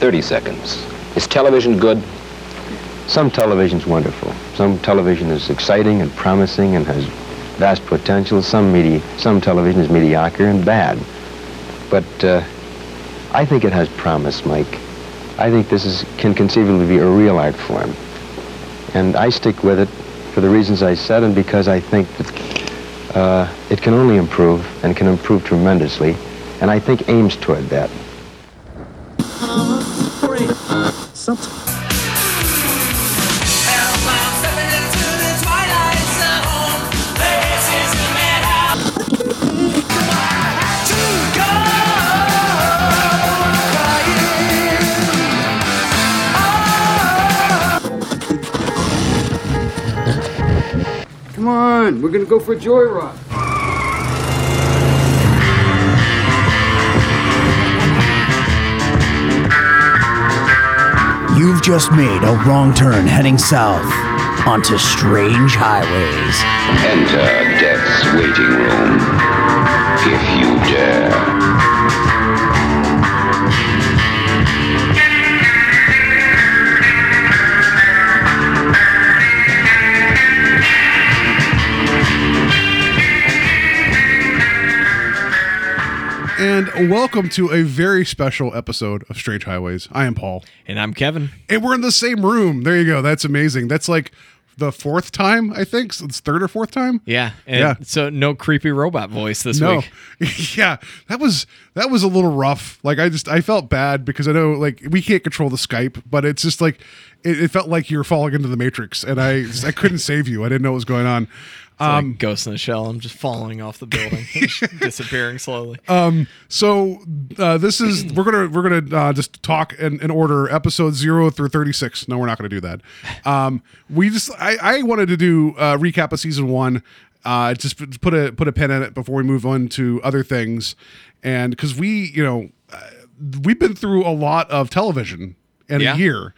30 seconds. Is television good? Some television's wonderful. Some television is exciting and promising and has vast potential. Some some television is mediocre and bad. But uh, I think it has promise, Mike. I think this is can conceivably be a real art form. And I stick with it for the reasons I said and because I think that uh, it can only improve and can improve tremendously. And I think aims toward that. Come on, we're gonna go for a joyride. You've just made a wrong turn heading south onto strange highways. Enter death's waiting room, if you dare. And welcome to a very special episode of Strange Highways. I am Paul. And I'm Kevin. And we're in the same room. There you go. That's amazing. That's like the fourth time, I think. So it's third or fourth time. Yeah. And Yeah. So no creepy robot voice this No. week. yeah. That was that was a little rough. Like I just I felt bad because I know like we can't control the Skype, but it's just like it, it felt like you were falling into the matrix and I I couldn't save you. I didn't know what was going on. Um, like Ghost in the Shell. I'm just falling off the building, disappearing slowly. So uh, this is we're gonna we're gonna uh, just talk in, in order episode zero through thirty six. No, we're not gonna do that. Um, we just I, I wanted to do a recap of season one. Uh, just put a put a pin in it before we move on to other things, and because we you know uh, we've been through a lot of television in Yeah. a year,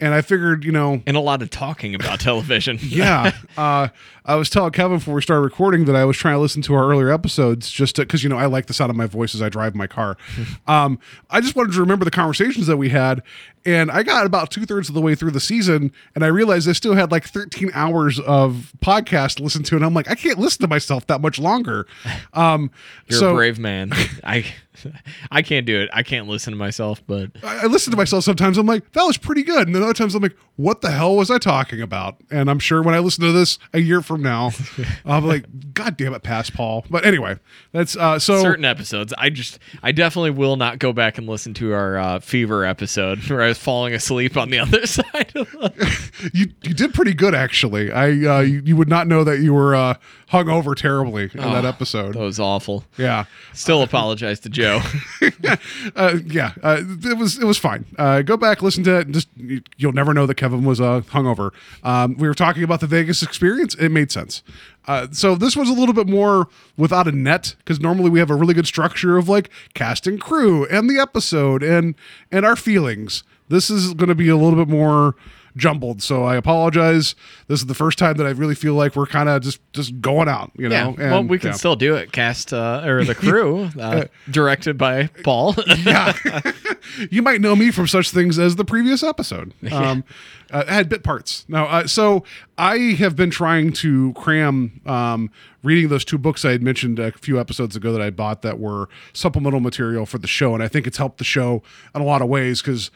and I figured you know and a lot of talking about television. yeah. Uh, I was telling Kevin before we started recording that I was trying to listen to our earlier episodes just because, you know, I like the sound of my voice as I drive my car. um, I just wanted to remember the conversations that we had. And I got about two thirds of the way through the season and I realized I still had like 13 hours of podcast to listen to. And I'm like, I can't listen to myself that much longer. Um, You're so a brave man. I I can't do it. I can't listen to myself, but I I listen to myself sometimes. I'm like, that was pretty good. And then other times I'm like, what the hell was I talking about? And I'm sure when I listen to this a year from now, I'll be like, God damn it, pass Paul. But anyway, that's uh so certain episodes, I just I definitely will not go back and listen to our uh, fever episode where I was falling asleep on the other side of the you you did pretty good actually. I uh you, you would not know that you were uh hung over terribly in that episode. That was awful. Yeah. Still apologize to Joe. uh, yeah, uh, it was it was fine. Uh, go back, listen to it, just you- you'll never know that Kevin was uh, hungover. Um, we were talking about the Vegas experience; it made sense. Uh, so this was a little bit more without a net because normally we have a really good structure of like cast and crew and the episode and and our feelings. This is going to be a little bit more jumbled. So I apologize. This is the first time that I really feel like we're kind of just just going out. You Yeah, know, well, we can yeah. still do it. Cast uh, or the crew, uh, directed by Paul. yeah. you might know me from such things as the previous episode. Um, uh, I had bit parts. Now, uh, so I have been trying to cram um, reading those two books I had mentioned a few episodes ago that I bought that were supplemental material for the show, and I think it's helped the show in a lot of ways because.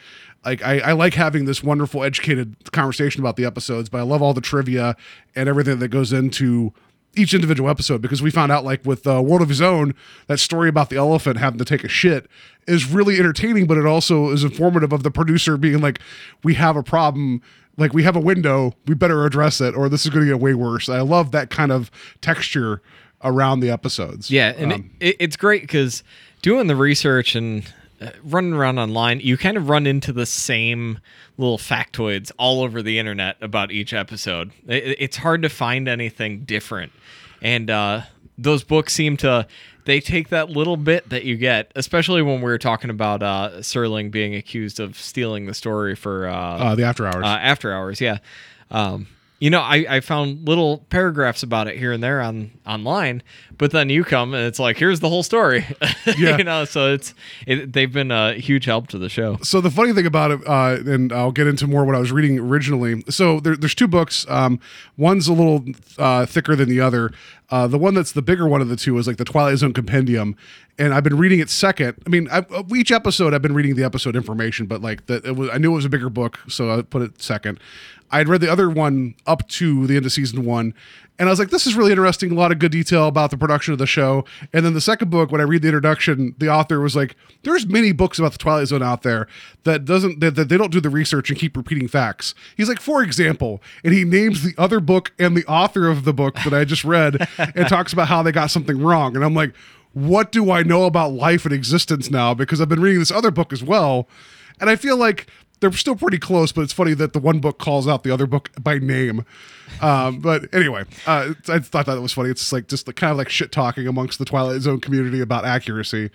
Like I, I like having this wonderful educated conversation about the episodes, but I love all the trivia and everything that goes into each individual episode because we found out like with uh, World of His Own that story about the elephant having to take a shit is really entertaining, but it also is informative of the producer being like, "We have a problem." Like we have a window, we better address it, or this is going to get way worse. I love that kind of texture around the episodes. Yeah, and Um, it, it's great because doing the research and running around online, you kind of run into the same little factoids all over the internet about each episode. It, it's hard to find anything different, and uh, those books seem to they take that little bit that you get, especially when we were talking about uh, Serling being accused of stealing the story for uh, uh, the after hours. uh, after hours. Yeah. Um, you know, I, I found little paragraphs about it here and there on online, but then you come and it's like, here's the whole story. Yeah. you know, so it's it, they've been a huge help to the show. So the funny thing about it, uh, and I'll get into more what I was reading originally. So there, there's two books. Um, one's a little uh, thicker than the other. Uh, the one that's the bigger one of the two is like the Twilight Zone Compendium, and I've been reading it second. I mean, I, each episode I've been reading the episode information, but like it was I knew it was a bigger book, so I put it second. I'd read the other one up to the end of season one, and I was like, this is really interesting. A lot of good detail about the production of the show. And then the second book, when I read the introduction, the author was like, there's many books about the Twilight Zone out there that doesn't that, that they don't do the research and keep repeating facts. He's like, for example, and he names the other book and the author of the book that I just read and talks about how they got something wrong. And I'm like, what do I know about life and existence now? Because I've been reading this other book as well. And I feel like they're still pretty close, but it's funny that the one book calls out the other book by name. Um, but anyway, uh, I thought that was funny. It's like just like, kind of like shit talking amongst the Twilight Zone community about accuracy.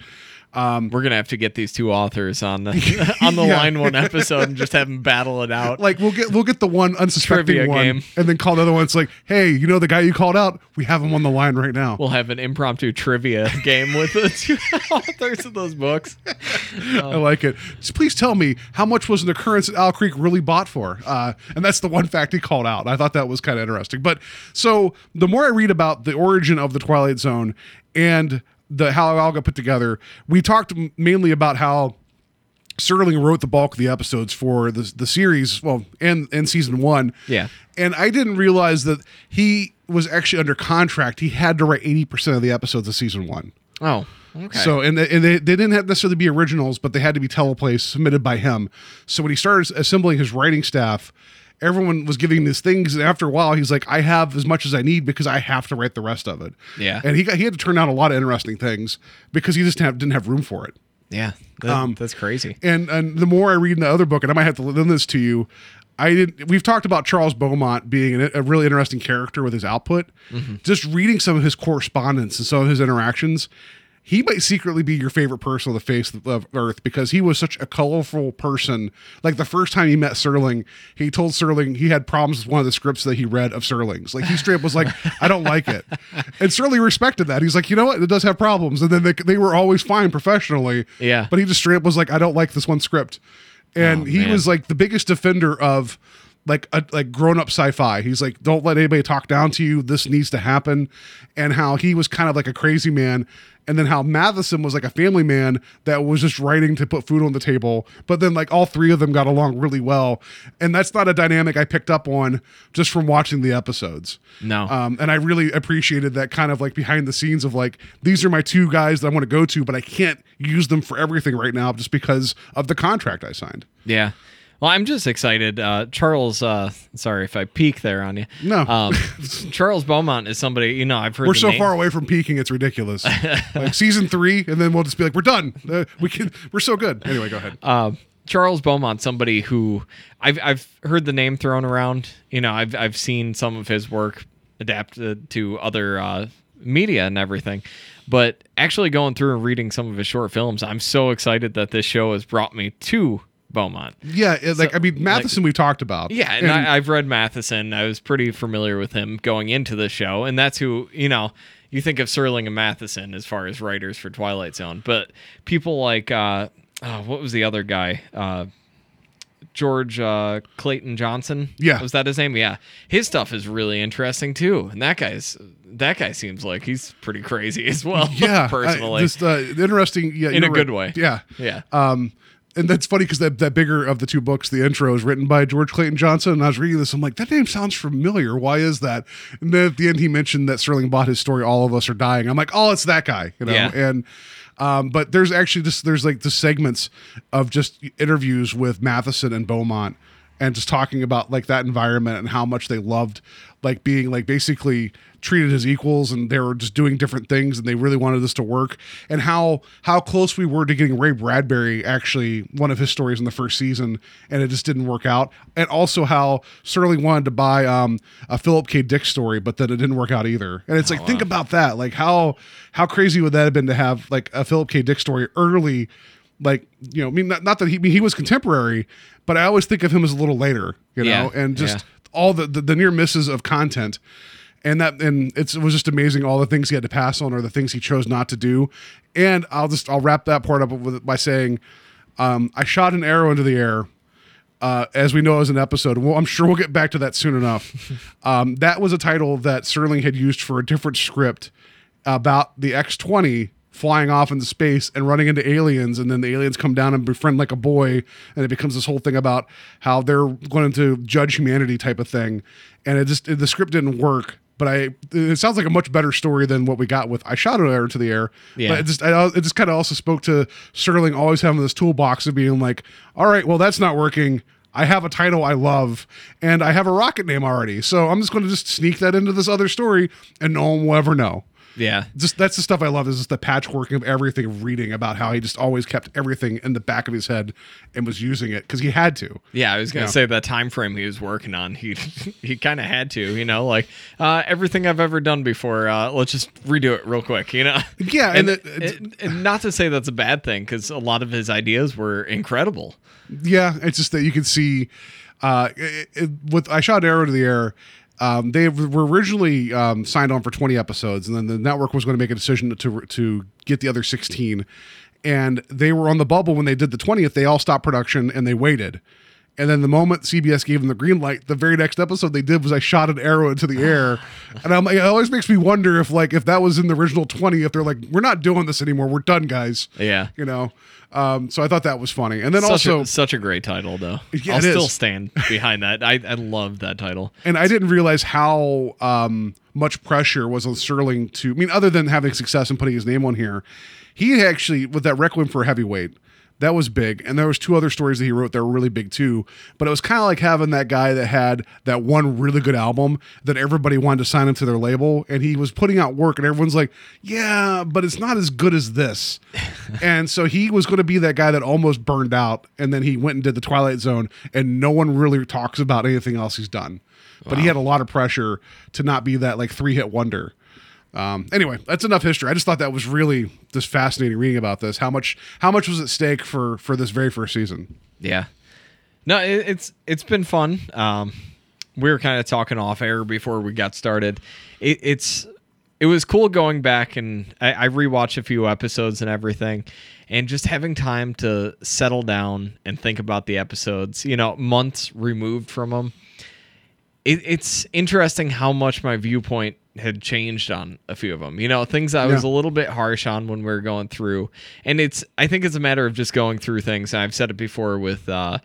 Um, We're gonna have to get these two authors on the on the Yeah. line one episode and just have them battle it out. like we'll get we'll get the one unsuspecting Trivia one, game. and then call the other one. It's like, hey, you know the guy you called out? We have him on the line right now. we'll have an impromptu trivia game with the two authors of those books. I like it. Just please tell me how much was an occurrence at Owl Creek really bought for? Uh, and that's the one fact he called out. I thought that was kind of interesting. But so the more I read about the origin of the Twilight Zone and the how it all got put together, we talked mainly about how Serling wrote the bulk of the episodes for the the series, well, and and season one. Yeah. And I didn't realize that he was actually under contract. He had to write eighty percent of the episodes of season one. Oh, okay. So and they, and they, they didn't have necessarily be originals, but they had to be teleplays submitted by him. So when he started assembling his writing staff, everyone was giving these things, and after a while, he's like, "I have as much as I need because I have to write the rest of it." Yeah. and he got he had to turn out a lot of interesting things because he just have, didn't have room for it. yeah, that- um, that's crazy. And and the more I read in the other book, and I might have to lend this to you. I didn't. We've talked about Charles Beaumont being an, a really interesting character with his output. Just reading some of his correspondence and some of his interactions, he might secretly be your favorite person on the face of Earth because he was such a colorful person. Like the first time he met Serling, he told Serling he had problems with one of the scripts that he read of Serling's. Like he straight up was like, "I don't like it," and Serling respected that. He's like, "You know what? It does have problems," and then they they were always fine professionally. Yeah. but he just straight up was like, "I don't like this one script," and Oh, he man. was like the biggest defender of like a, like grown up sci-fi. He's like, don't let anybody talk down to you. This needs to happen, and how he was kind of like a crazy man, and then how Matheson was like a family man that was just writing to put food on the table. But then like all three of them got along really well, and that's not a dynamic I picked up on just from watching the episodes. No. Um, and I really appreciated that kind of like behind the scenes of like these are my two guys that I want to go to, but I can't use them for everything right now just because of the contract I signed. Yeah. Well, I'm just excited. Uh, Charles, uh, sorry if I peek there on you. No. Um, Charles Beaumont is somebody, you know, I've heard We're so name- far away from peaking, it's ridiculous. like season three, and then we'll just be like, we're done. Uh, we can. We're so good. Anyway, go ahead. uh, Charles Beaumont, somebody who I've I've heard the name thrown around. You know, I've I've seen some of his work adapted to other uh, media and everything. But actually going through and reading some of his short films, I'm so excited that this show has brought me to Beaumont. yeah, like I mean, Matheson we've talked about. Yeah, and, I, I've read Matheson. I was pretty familiar with him going into the show, and that's who you know. You think of Serling and Matheson as far as writers for Twilight Zone, but people like uh, oh, what was the other guy? Uh, George uh, Clayton Johnson. Yeah. was that his name? Yeah, his stuff is really interesting too, and that guy's that guy seems like he's pretty crazy as well. yeah, personally, I, just uh, interesting. Yeah, In a good way. Yeah, yeah. Um, and that's funny because that, that bigger of the two books, the intro is written by George Clayton Johnson. And I was reading this, I'm like, that name sounds familiar. Why is that? And then at the end, he mentioned that Serling bought his story, All of Us Are Dying. I'm like, oh, it's that guy, you know? Yeah. And, um, but there's actually just, there's like the segments of just interviews with Matheson and Beaumont and just talking about like that environment and how much they loved like being like basically treated as equals and they were just doing different things and they really wanted this to work and how how close we were to getting Ray Bradbury actually one of his stories in the first season and it just didn't work out and also how Serling wanted to buy um a Philip K. Dick story but then it didn't work out either and it's like think about that like how how crazy would that have been to have like a Philip K. Dick story early like you know, I mean, not, not that he I mean, he was contemporary, but I always think of him as a little later, you know, Yeah, and just yeah. All the, the the near misses of content. And that and it's, it was just amazing all the things he had to pass on or the things he chose not to do. And I'll just I'll wrap that part up with by saying, um, I shot an arrow into the air uh, as we know as an episode. Well, I'm sure we'll get back to that soon enough. um, that was a title that Serling had used for a different script about the X20 flying off into space and running into aliens, and then the aliens come down and befriend like a boy, and it becomes this whole thing about how they're going to judge humanity type of thing. And it just the script didn't work. But I, it sounds like a much better story than what we got with I shot it into the air. Yeah. But it just, I, it just kind of also spoke to Serling always having this toolbox of being like, all right, well that's not working. I have a title I love, and I have a rocket name already, so I'm just going to just sneak that into this other story, and no one will ever know Yeah. just that's the stuff I love is just the patchworking of everything of reading about how he just always kept everything in the back of his head and was using it because he had to. Yeah, I was gonna say that time frame he was working on. He he kind of had to, you know, like uh, everything I've ever done before. Uh, let's just redo it real quick, you know. Yeah, and, and it- and not to say that's a bad thing because a lot of his ideas were incredible. Yeah, it's just that you can see uh, it, it, with I shot Arrow to the air. Um, they were originally um, signed on for 20 episodes, and then the network was going to make a decision to to get the other 16. And they were on the bubble when they did the 20th. They all stopped production and they waited. And then the moment CBS gave them the green light, the very next episode they did was I shot an arrow into the air, and I'm like, it always makes me wonder if like if that was in the original 20, if they're like, we're not doing this anymore, we're done, guys. Yeah. you know. Um, so I thought that was funny, and then Such also a, such a great title though. Yeah, I'll still is. stand behind that. I I love that title. and I didn't realize how um, much pressure was on Serling to. I mean, other than having success and putting his name on here, he actually with that Requiem for a Heavyweight. That was big, and there was two other stories that he wrote that were really big too. But it was kind of like having that guy that had that one really good album that everybody wanted to sign him to their label, and he was putting out work, and everyone's like, "Yeah, but it's not as good as this." and so he was going to be that guy that almost burned out, and then he went and did the Twilight Zone, and no one really talks about anything else he's done but he had a lot of pressure to not be that like three hit wonder. Um, anyway, that's enough history. I just thought that was really just fascinating reading about this. How much how much was at stake for for this very first season? Yeah. No, it, it's it's been fun. Um, we were kind of talking off air before we got started. It, it's it was cool going back and I, I rewatched a few episodes and everything, and just having time to settle down and think about the episodes. You know, months removed from them. It, it's interesting how much my viewpoint had changed on a few of them. You know, things I was a little bit harsh on when we were going through, and it's I think it's a matter of just going through things. And I've said it before with uh,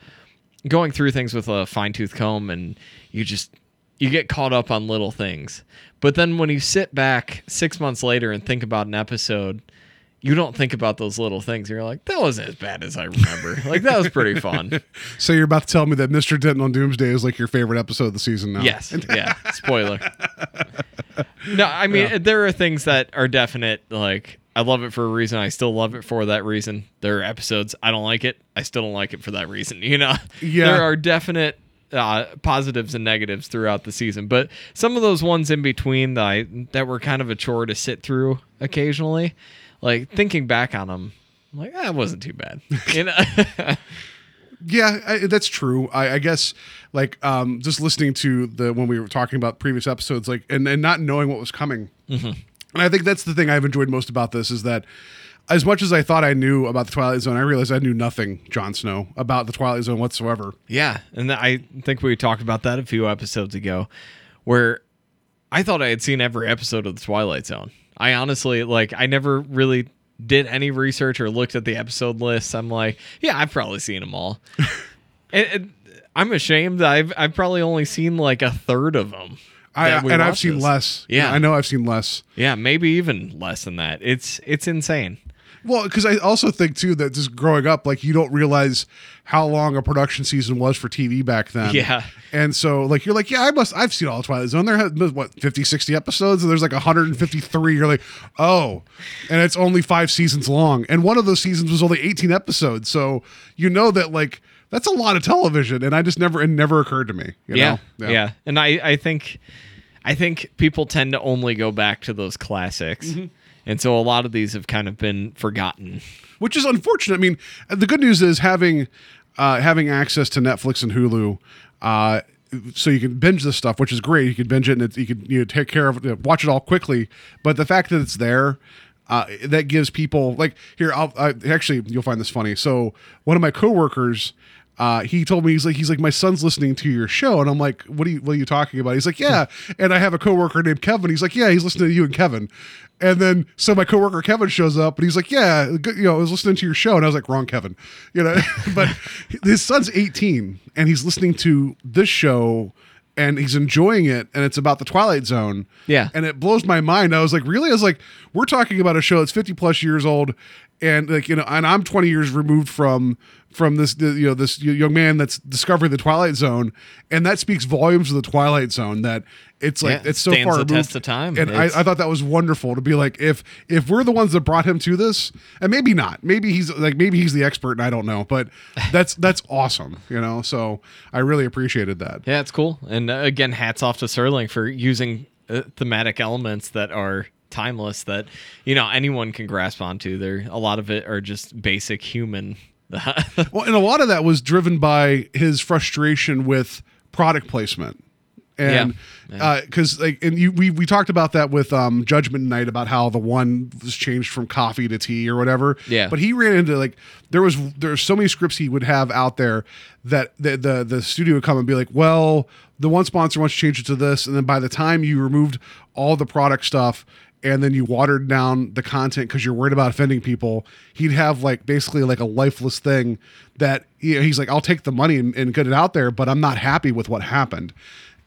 going through things with a fine tooth comb, and you just you get caught up on little things. But then when you sit back six months later and think about an episode, you don't think about those little things. You're like, that wasn't as bad as I remember. like that was pretty fun. So you're about to tell me that Mr. Denton on Doomsday is like your favorite episode of the season now? Yes. Yeah. Spoiler. no, I mean there are things that are definite. Like I love it for a reason. I still love it for that reason. There are episodes I don't like it. I still don't like it for that reason. You know. Yeah. There are definite uh, positives and negatives throughout the season, but some of those ones in between that I, that were kind of a chore to sit through occasionally. Like thinking back on them, I'm like that wasn't too bad. You know. Yeah, I, that's true. I, I guess like um, just listening to the when we were talking about previous episodes, like and, and not knowing what was coming. Mm-hmm. And I think that's the thing I've enjoyed most about this is that as much as I thought I knew about the Twilight Zone, I realized I knew nothing, Jon Snow, about the Twilight Zone whatsoever. Yeah, and I think we talked about that a few episodes ago, where I thought I had seen every episode of the Twilight Zone. I honestly like I never really did any research or looked at the episode lists. I'm like, yeah, I've probably seen them all. and, and I'm ashamed. I've I've probably only seen like a third of them. I, and I've seen this. less. Yeah. I know I've seen less. Yeah, maybe even less than that. It's it's insane. Well, because I also think too that just growing up, like you don't realize how long a production season was for TV back then. Yeah. And so like you're like, yeah, I must I've seen all of Twilight Zone. There had what 50, 60 episodes, and there's like 153. You're like, oh, and it's only five seasons long. And one of those seasons was only 18 episodes. So you know that like that's a lot of television. And I just never it never occurred to me. you yeah, know? yeah, And I, I think, I think people tend to only go back to those classics, Mm-hmm. And so a lot of these have kind of been forgotten. which is unfortunate. I mean, the good news is having uh, having access to Netflix and Hulu. Uh, so you can binge this stuff, which is great. You can binge it and you can you know, take care of it, watch it all quickly. But the fact that it's there, uh, that gives people like here. I'll I, actually you'll find this funny. So one of my coworkers. Uh, he told me he's like he's like my son's listening to your show. And I'm like what are you what are you talking about? He's like yeah. And I have a coworker named Kevin. He's like yeah he's listening to you and Kevin. And then so my coworker Kevin shows up and he's like yeah you know I was listening to your show. And I was like wrong Kevin. You know but his son's 18 and he's listening to this show and he's enjoying it and it's about the twilight zone. Yeah. and it blows my mind. I was like really? I was like we're talking about a show that's 50 plus years old and like you know and i'm 20 years removed from from this you know this young man that's discovering the twilight zone and that speaks volumes of the twilight zone that it's like Yeah, it's so far the removed. test of time. and I, I thought that was wonderful to be like if if we're the ones that brought him to this and maybe not maybe he's like maybe he's the expert and i don't know but that's that's awesome you know so i really appreciated that Yeah, it's cool. And uh, again, hats off to Serling for using uh, thematic elements that are timeless that you know anyone can grasp onto. There, a lot of it are just basic human. Well, and a lot of that was driven by his frustration with product placement. And Yeah. because like and you we we talked about that with um Judgment Night about how the one was changed from coffee to tea or whatever. Yeah. But he ran into like there was there's so many scripts he would have out there that the the the studio would come and be like, well, the one sponsor wants to change it to this, and then by the time you removed all the product stuff and then you watered down the content because you're worried about offending people, he'd have like basically like a lifeless thing that you know, he's like, I'll take the money and, and get it out there, but I'm not happy with what happened.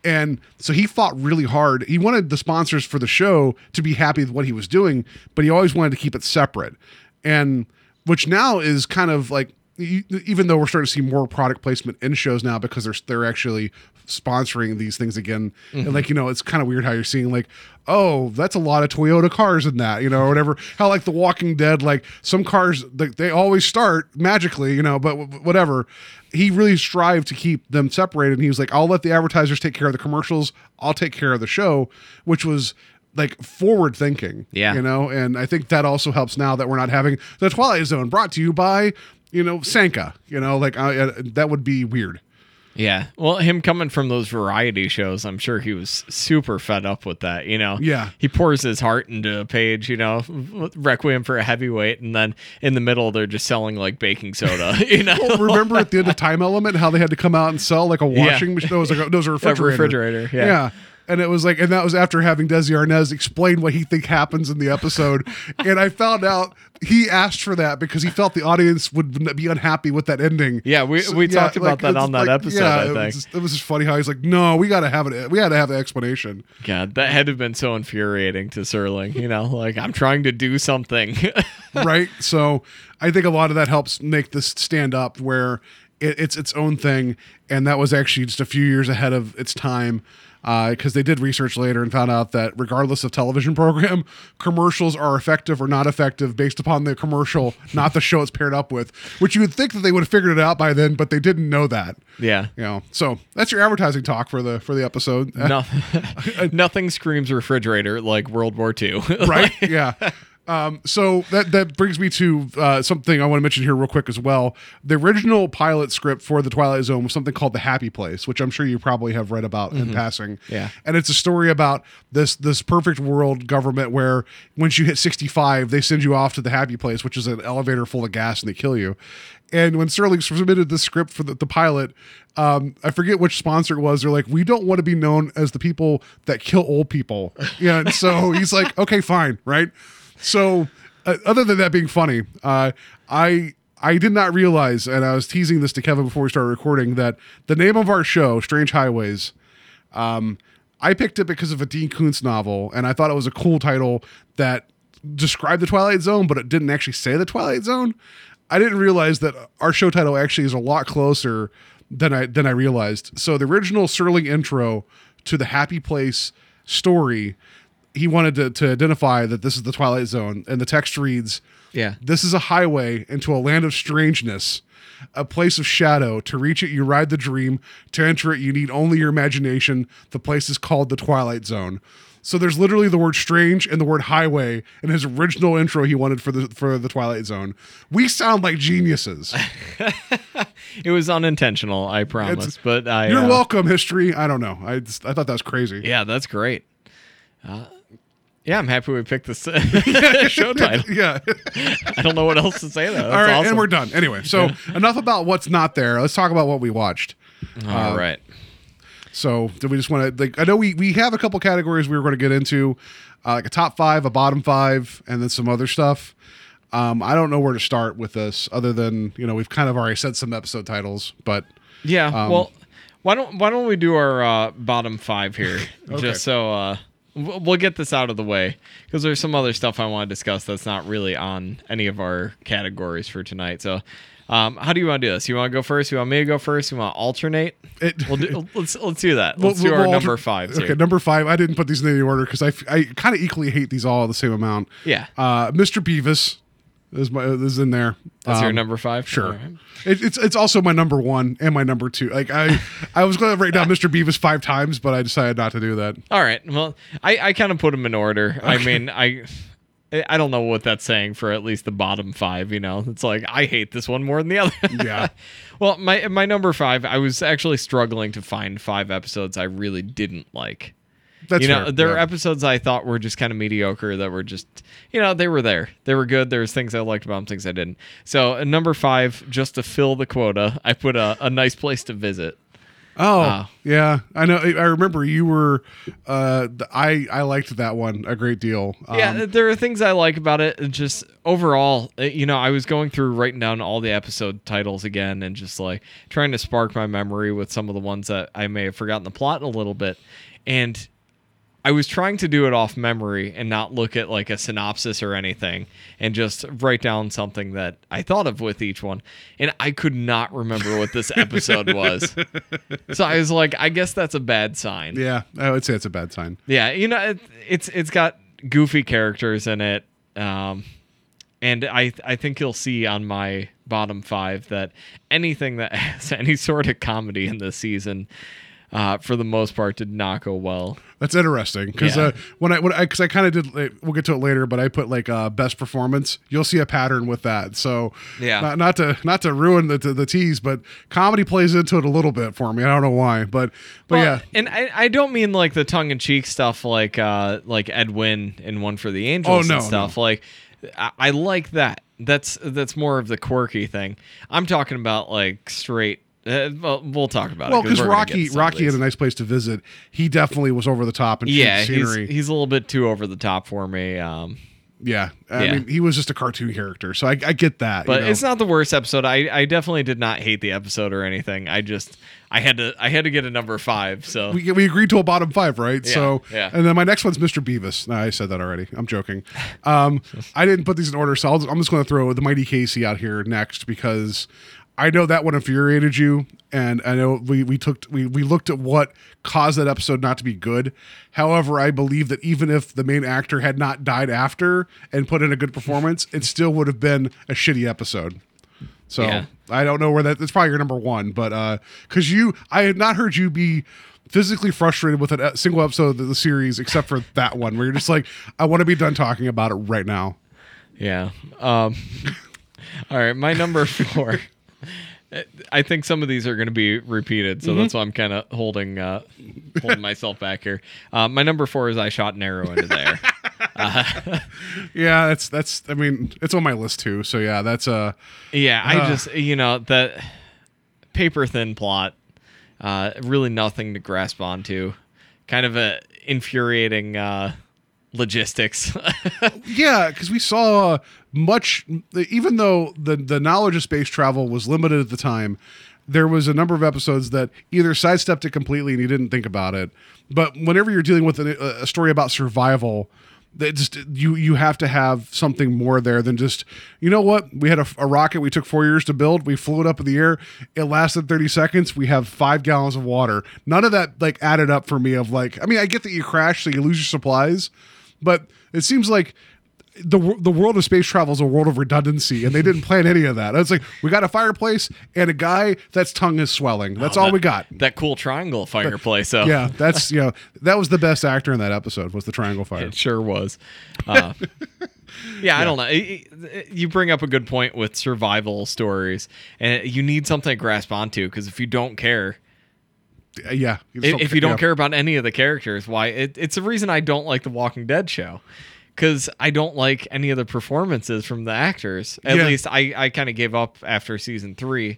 And so he fought really hard. He wanted the sponsors for the show to be happy with what he was doing, but he always wanted to keep it separate. And which now is kind of like even though we're starting to see more product placement in shows now because they're they're actually sponsoring these things again. And like, you know, it's kind of weird how you're seeing like, oh, that's a lot of Toyota cars in that, you know, or whatever. How like The Walking Dead, like some cars, like they always start magically, you know, but w- whatever. He really strived to keep them separated. And he was like, I'll let the advertisers take care of the commercials. I'll take care of the show, which was like forward thinking. Yeah. You know, and I think that also helps now that we're not having the Twilight Zone brought to you by, you know, Sanka. You know, like I, uh, that would be weird. Yeah. Well, him coming from those variety shows, I'm sure he was super fed up with that. You know. Yeah. He pours his heart into a page. You know, Requiem for a Heavyweight, and then in the middle they're just selling like baking soda. You know. Well, remember at the end of Time Element how they had to come out and sell like a washing machine? No, it was like a, no, it was a refrigerator. refrigerator, yeah. And it was like, and that was after having Desi Arnaz explain what he think happens in the episode. and I found out he asked for that because he felt the audience would be unhappy with that ending. Yeah, we- we talked about that on that episode, I it think. Was just, it was just funny how he's like, no, we got to have it. We had to have the explanation. God, that had to have been so infuriating to Serling. You know, like I'm trying to do something. right? So I think a lot of that helps make this stand up where it, it's its own thing, and that was actually just a few years ahead of its time. Uh, because they did research later and found out that regardless of television program, commercials are effective or not effective based upon the commercial, not the show it's paired up with. Which you would think that they would have figured it out by then, but they didn't know that. yeah. You know, so that's your advertising talk for the for the episode, No, uh, nothing screams refrigerator like World War II. right? yeah. Um, so that that brings me to uh, something I want to mention here real quick as well. The original pilot script for the Twilight Zone was something called The Happy Place, which I'm sure you probably have read about in passing. Yeah. and it's a story about this this perfect world government where once you hit 65, they send you off to the Happy Place, which is an elevator full of gas and they kill you. And when Serling submitted the script for the, the pilot, um, I forget which sponsor it was. They're like, we don't want to be known as the people that kill old people. Yeah. And so he's like, okay, fine. Right. So uh, other than that being funny, uh, I, I did not realize, and I was teasing this to Kevin before we started recording, that the name of our show, Strange Highways, um, I picked it because of a Dean Koontz novel, and I thought it was a cool title that described the Twilight Zone, but it didn't actually say the Twilight Zone. I didn't realize that our show title actually is a lot closer than I than I realized. So the original Serling intro to the Happy Place story, he wanted to, to identify that this is the Twilight Zone, and the text reads, Yeah. this is a highway into a land of strangeness a place of shadow. To reach it, you ride the dream. To enter it, you need only your imagination. The place is called the Twilight Zone. So there's literally the word strange and the word highway in his original intro he wanted for the for the Twilight Zone. We sound like geniuses. It was unintentional, I promise. It's- but I You're uh, welcome, history. I don't know. I just, I thought that was crazy. Yeah, that's great. Uh, yeah, I'm happy we picked this show title. yeah. I don't know what else to say though. That's All right, awesome. and we're done. Anyway, so enough about what's not there. Let's talk about what we watched. All right. So, do we just want to like? I know we we have a couple categories we were going to get into, uh, like a top five, a bottom five, and then some other stuff. Um, I don't know where to start with this, other than you know we've kind of already said some episode titles, but Yeah. Um, well, why don't why don't we do our uh, bottom five here, Okay. just so uh, we'll we'll get this out of the way because there's some other stuff I want to discuss that's not really on any of our categories for tonight. So. Um, how do you want to do this? You want to go first? You want me to go first? You want to alternate? It- we'll do, let's let's do that. We'll- Let's do we'll our alter- number five. Okay, number five. I didn't put these in any order because I, I kind of equally hate these all the same amount. Yeah. Uh, Mr. Bevis is my is in there. That's your Um, number five. Sure. Right. It, it's it's also my number one and my number two. Like I I was going to write down Mr. Bevis five times, but I decided not to do that. All right. Well, I, I kind of put them in order. I mean, I I don't know what that's saying for at least the bottom five. You know, it's like I hate this one more than the other. Yeah. well, my my number five, I was actually struggling to find five episodes I really didn't like. That's you know, fair. there are episodes I thought were just kind of mediocre that were just, you know, they were there. They were good. There was things I liked about them, things I didn't. So uh, number five, just to fill the quota, I put a, a nice place to visit. Oh, Ah. yeah. I know. I remember you were. Uh, I I liked that one a great deal. Um, yeah, there are things I like about it. and Just overall, uh, you know, I was going through writing down all the episode titles again and just like trying to spark my memory with some of the ones that I may have forgotten the plot a little bit. And I was trying to do it off memory and not look at like a synopsis or anything and just write down something that I thought of with each one. And I could not remember what this episode was. So I was like, I guess that's a bad sign. yeah. I would say it's a bad sign. Yeah, you know, it, it's it's got goofy characters in it, um, and I I think you'll see on my bottom five that anything that has any sort of comedy in this season, uh, for the most part, did not go well. That's interesting because Yeah. uh, when I when I because I kind of did like, we'll get to it later, but I put like uh, best performance. You'll see a pattern with that. So Yeah. not, not to not to ruin the, the the tease, but comedy plays into it a little bit for me. I don't know why, but but Well, yeah, and I, I don't mean like the tongue in cheek stuff like uh like Ed Wynn in One for the Angels Oh, no, and stuff. Like I, I like that. That's that's more of the quirky thing. I'm talking about like straight. Uh, well, we'll talk about well it because Rocky get to some of Rocky had a nice place to visit. He definitely was over the top and yeah, yeah, he's, he's a little bit too over the top for me. Um, yeah, I Yeah. mean he was just a cartoon character, so I, I get that. but you know? it's not the worst episode. I, I definitely did not hate the episode or anything. I just I had to I had to get a number five. So we, we agreed to a bottom five, right? Yeah, so, yeah. and then my next one's Mr. Bevis. No, I said that already. I'm joking. Um, I didn't put these in order, so I'll, I'm just going to throw the Mighty Casey out here next because I know that one infuriated you, and I know we we took we we looked at what caused that episode not to be good. However, I believe that even if the main actor had not died after and put in a good performance, it still would have been a shitty episode. So Yeah. I don't know where that. That's probably your number one, but uh, because you, I had not heard you be physically frustrated with a single episode of the series, except for that one, where you're just like, I want to be done talking about it right now. yeah. Um, all right, my number four. I think some of these are going to be repeated, so that's why I'm kind of holding uh, holding myself back here. Uh, my number four is I shot an arrow into the air. Yeah, that's that's. I mean, it's on my list too. So yeah, that's uh Yeah, I Uh. just you know that paper thin plot, uh, really nothing to grasp onto, kind of a infuriating uh, logistics. yeah, because we saw uh, much. Even though the the knowledge of space travel was limited at the time, there was a number of episodes that either sidestepped it completely and you didn't think about it. But whenever you're dealing with a, a story about survival, that just you you have to have something more there than just you know what we had a, a rocket we took four years to build we flew it up in the air it lasted 30 seconds we have five gallons of water none of that like added up for me of like i mean i get that you crash so you lose your supplies but it seems like the the world of space travel is a world of redundancy, and they didn't plan any of that. It's like we got a fireplace and a guy that's tongue is swelling. That's all Oh, That- we got. That cool triangle fireplace. So Yeah, that's you know that was the best actor in that episode was the triangle fire. It sure was. Uh, yeah, I don't know. You bring up a good point with survival stories, and you need something to grasp onto because if you don't care, Uh, yeah, if, if you don't yeah. care about any of the characters, why? It, it's the reason I don't like the Walking Dead show. Because I don't like any of the performances from the actors. At Yeah. least I, I kind of gave up after season three.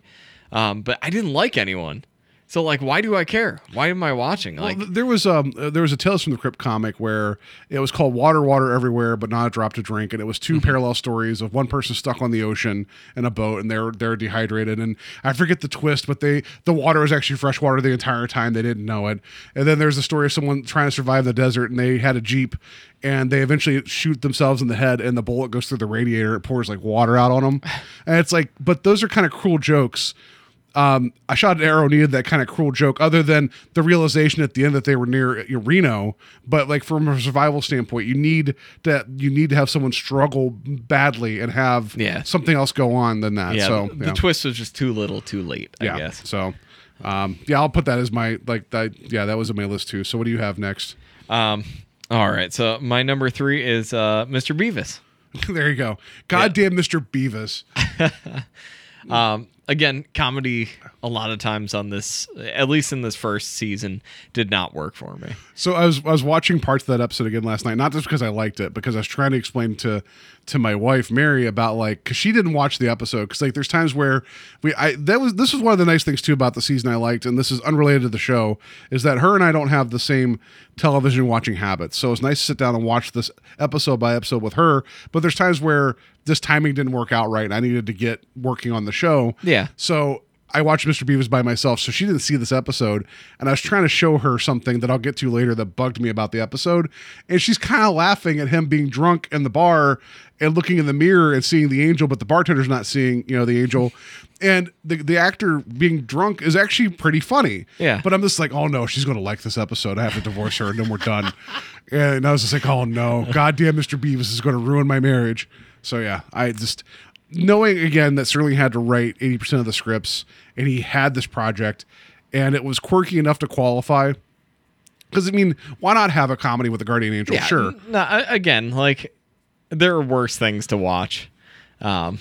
Um, but I didn't like anyone. So like, why do I care? Why am I watching? Like, th- there was um uh, there was a Tales from the Crypt comic where it was called Water, Water Everywhere, but not a drop to drink, and it was 2 Mm-hmm. parallel stories of one person stuck on the ocean in a boat, and they're they're dehydrated, and I forget the twist, but they the water was actually fresh water the entire time, they didn't know it, and then there's a story of someone trying to survive the desert, and they had a jeep, and they eventually shoot themselves in the head, and the bullet goes through the radiator, it pours like water out on them, and it's like, but those are kind of cruel jokes um, I shot an arrow needed that kind of cruel joke, other than the realization at the end that they were near Reno. But like from a survival standpoint, you need that you need to have someone struggle badly and have Yeah. something else go on than that. yeah, so the, yeah. twist was just too little, too late. I yeah. guess. So um, yeah, I'll put that as my like that. Yeah, that was in my list too. So what do you have next? Um, all right. So my number three is uh, Mr. Bevis. there you go. Goddamn, Mr. Bevis. Um, again, comedy a lot of times on this, at least in this first season, did not work for me. So I was I was watching parts of that episode again last night, not just because I liked it, because I was trying to explain to to my wife Mary about like because she didn't watch the episode because like there's times where we I that was this was one of the nice things too about the season I liked, and this is unrelated to the show, is that her and I don't have the same television watching habits. So it's nice to sit down and watch this episode by episode with her. But there's times where this timing didn't work out right, and I needed to get working on the show. Yeah. So I watched Mr. Bevis by myself, so she didn't see this episode, and I was trying to show her something that I'll get to later that bugged me about the episode, and she's kind of laughing at him being drunk in the bar and looking in the mirror and seeing the angel, but the bartender's not seeing, you know, the angel. And the the actor being drunk is actually pretty funny. Yeah. But I'm just like, oh no, she's gonna like this episode. I have to divorce her and then we're done. and I was just like, oh no, goddamn Mr. Bevis is gonna ruin my marriage. So yeah, I just knowing again that Serling had to write 80% of the scripts and he had this project and it was quirky enough to qualify. Because I mean, why not have a comedy with a guardian angel? Sure. No, again, like there are worse things to watch. Um,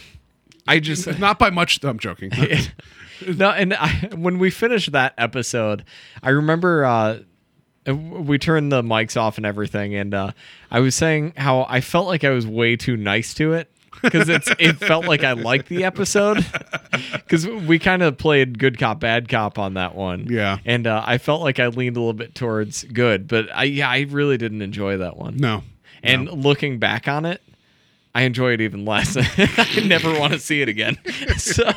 I just Not by much. I'm joking. no, and I, when we finished that episode, I remember uh, we turned the mics off and everything, and uh, I was saying how I felt like I was way too nice to it because it's it felt like I liked the episode because we kind of played good cop bad cop on that one, Yeah. and uh, I felt like I leaned a little bit towards good, but I yeah I really didn't enjoy that one. no. And looking back on it, I enjoy it even less. I never want to see it again. So,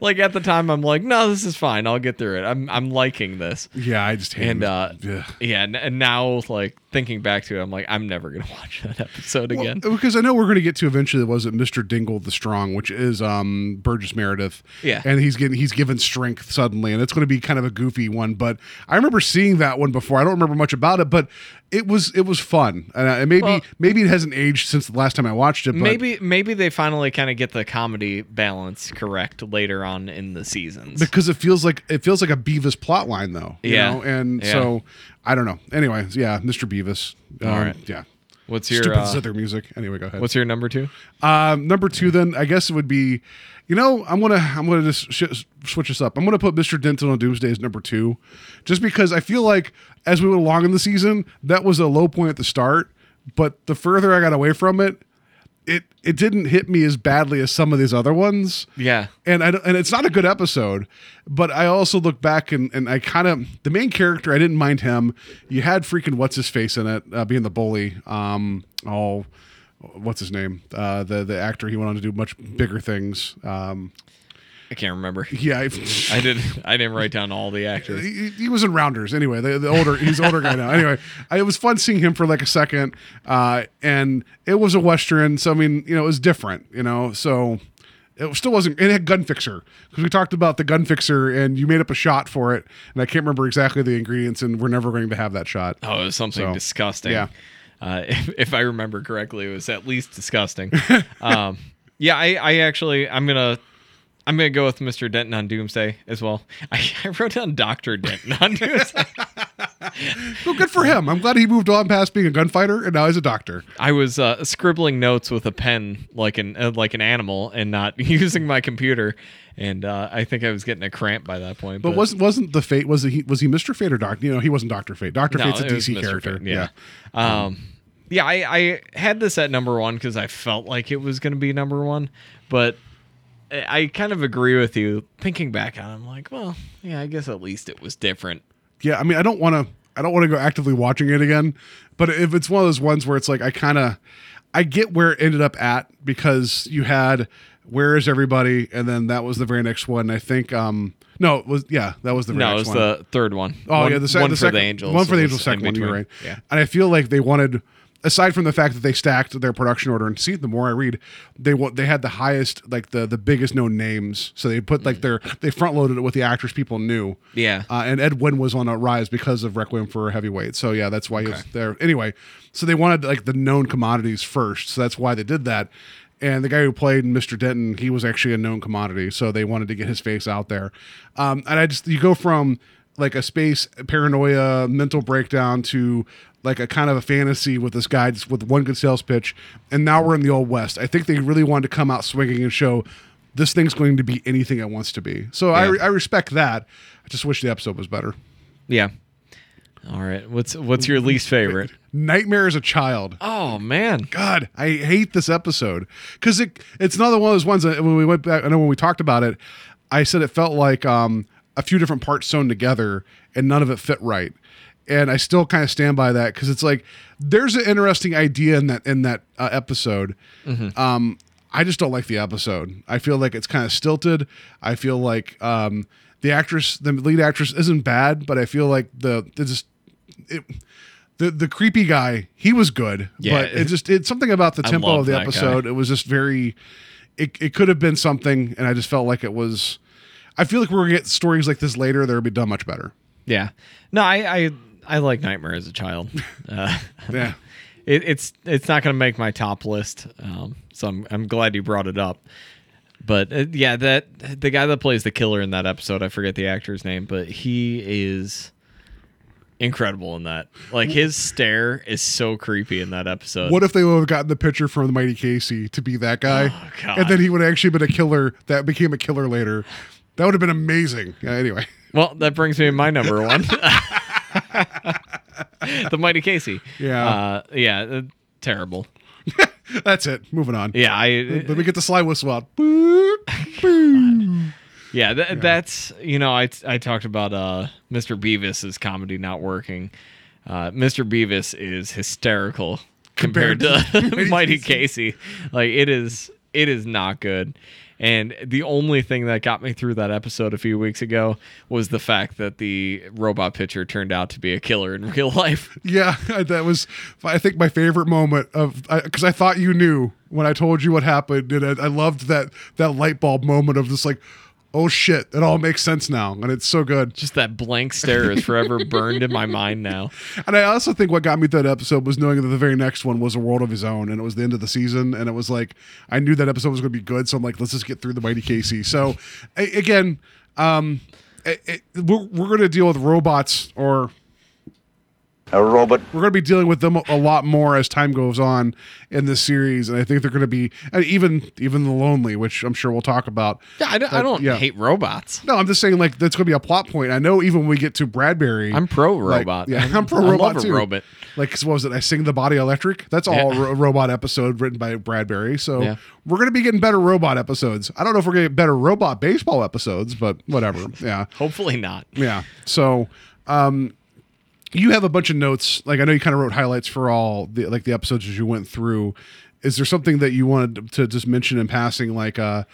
like at the time, I'm like, no, this is fine. I'll get through it. I'm I'm liking this. Yeah, I just hate And uh, Ugh. yeah, and, and now like thinking back to it, I'm like, I'm never gonna watch that episode Well, again. because I know we're going to get to eventually was it Mr. Dingle the Strong, which is um Burgess Meredith. Yeah. And he's getting he's given strength suddenly, and it's going to be kind of a goofy one. But I remember seeing that one before. I don't remember much about it, but it was it was fun, and, uh, and maybe Well- maybe it hasn't aged since the last time I watched it. But maybe maybe they finally kind of get the comedy balance correct later on in the seasons. because it feels like it feels like a Bevis plot line though. you Yeah. know? And Yeah. so I don't know. Anyways, yeah, Mr. Bevis. Um, All right. Yeah. What's your Stupid uh, zither music. Anyway, go ahead. what's your number two? Um, number two, then I guess it would be, you know, I'm gonna I'm gonna just sh- switch this up. I'm gonna put Mr. Denton on Doomsday as number two, just because I feel like as we went along in the season, that was a low point at the start, but the further I got away from it, it it didn't hit me as badly as some of these other ones. Yeah. And I and it's not a good episode, but I also look back and and I kind of the main character I didn't mind him. You had freaking what's his face in it, uh, being the bully. Um, oh, what's his name? Uh, the the actor he went on to do much bigger things. Um, I can't remember. yeah, I, I did. I didn't write down all the actors. he, he was in Rounders anyway. The, the older he's older guy now. Anyway, I, it was fun seeing him for like a second, uh, and it was a western. So I mean, you know, it was different. You know, so it still wasn't. It had gun fixer because we talked about the gun fixer, and you made up a shot for it, and I can't remember exactly the ingredients, and we're never going to have that shot. Oh, it was something So, disgusting. yeah. Uh, if, if I remember correctly, it was at least disgusting. um, yeah, I, I actually I'm gonna I'm gonna go with Mr. Denton on Doomsday as well. I, I wrote down Doctor Denton on Doomsday. Well, good for him. I'm glad he moved on past being a gunfighter and now he's a doctor. I was uh, scribbling notes with a pen like an uh, like an animal and not using my computer, and uh, I think I was getting a cramp by that point. But wasn't wasn't the Fate was he was he Mr. Fate or Doctor? You know, he wasn't Doctor Fate. Doctor No, Fate's a DC Mr. character. Fate, yeah. Um, yeah, I, I had this at number one because I felt like it was going to be number one, but I kind of agree with you. Thinking back on, it, I'm like, well, yeah, I guess at least it was different. yeah. I mean, I don't want to. I don't want to go actively watching it again. But if it's one of those ones where it's like I kind of, I get where it ended up at because you had where is everybody, and then that was the very next one. I think. um No, it was yeah, that was the very next. No, it was one. the third one. Oh one, yeah, the, sec- one the for second the Angels. One for the Angels, second one. You're right. Yeah. And I feel like they wanted, aside from the fact that they stacked their production order, and see, the more I read, they they had the highest, like the the biggest known names. So they put like their they front loaded it with the actors people knew. Mm. Yeah. Uh, and Ed Wynn was on a rise because of Requiem for a Heavyweight. So yeah, that's why he was there. Anyway, so they wanted like the known commodities first. So that's why they did that. And the guy who played Mr. Denton, he was actually a known commodity. So they wanted to get his face out there. Um, and I just, you go from like a space paranoia, mental breakdown to like a kind of a fantasy with this guy just with one good sales pitch. And now we're in the old West. I think they really wanted to come out swinging and show this thing's going to be anything it wants to be. So I, Yeah. I respect that. I just wish the episode was better. Yeah. All right. What's what's your least favorite? Nightmare as a child. Oh man. God, I hate this episode because it it's another one of those ones that when we went back. I know when we talked about it, I said it felt like um, a few different parts sewn together and none of it fit right. And I still kind of stand by that because it's like there's an interesting idea in that in that uh, episode. Um, I just don't like the episode. I feel like it's kind of stilted. I feel like um, the actress, the lead actress, isn't bad, but I feel like the it just it, the the creepy guy he was good Yeah. but it just it's something about the I tempo of the episode guy. it was just very it, it could have been something and i just felt like it was i feel like we're gonna get stories like this later that will be done much better Yeah. No, I I, I like Nightmare as a child. Uh, yeah it, it's it's not going to make my top list. Um, so I'm I'm glad you brought it up. But uh, yeah, that the guy that plays the killer in that episode, I forget the actor's name, but he is incredible in that. Like his stare is so creepy in that episode. what if they would have gotten the picture from the mighty casey to be that guy Oh, and then he would have actually been a killer that became a killer later that would have been amazing yeah, anyway Well, that brings me to my number one. the Mighty Casey. Yeah. Uh, yeah. uh, terrible. that's it moving on Yeah. I. let me get the slide whistle out Boop, boop. Yeah, tha- that's you know I I talked about uh Mr. Bevis's comedy not working. Uh, Mr. Bevis is hysterical compared, Compared to to Mighty. Casey. Like it is it is not good. And the only thing that got me through that episode a few weeks ago was the fact that the robot pitcher turned out to be a killer in real life. Yeah, that was I think my favorite moment of because I, thought you knew when I told you what happened, and I, I loved that that light bulb moment of just like, oh shit, it all makes sense now, and it's so good. Just that blank stare is forever burned in my mind now. And I also think what got me through that episode was knowing that the very next one was a world of his own, and it was the end of the season, and it was like I knew that episode was going to be good, so I'm like, let's just get through the Mighty Casey. So a- again, um, it, it, we're, we're going to deal with robots or A robot. we're going to be dealing with them a lot more as time goes on in this series, and I think they're going to be and even even the lonely, which I'm sure we'll talk about. Yeah, I don't, I don't yeah. hate robots. No, I'm just saying like that's going to be a plot point. I know even when we get to Bradbury, I'm pro like, robot. yeah, I'm- I'm, pro I robot love a too. robot. Like what was it? I sing the body electric. That's all Yeah. a robot episode written by Bradbury. So Yeah. we're going to be getting better robot episodes. I don't know if we're going to get better robot baseball episodes, but whatever. Yeah. Hopefully not. Yeah. So, um, you have a bunch of notes. Like I know you kind of wrote highlights for all the like the episodes as you went through. Is there something that you wanted to just mention in passing, like uh,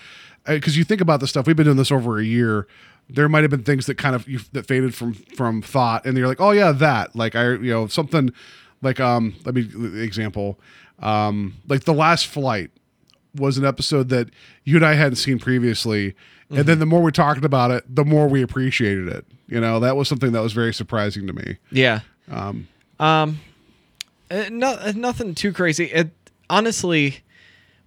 because you think about the stuff? We've been doing this over a year. There might have been things that kind of you, that faded from from thought, and you're like, oh yeah, that like I you know something like um let me example um like the last flight was an episode that you and I hadn't seen previously. And then the more we talked about it, the more we appreciated it. You know, that was something that was very surprising to me. Yeah. Um, Uh, no, uh, nothing too crazy. It, honestly,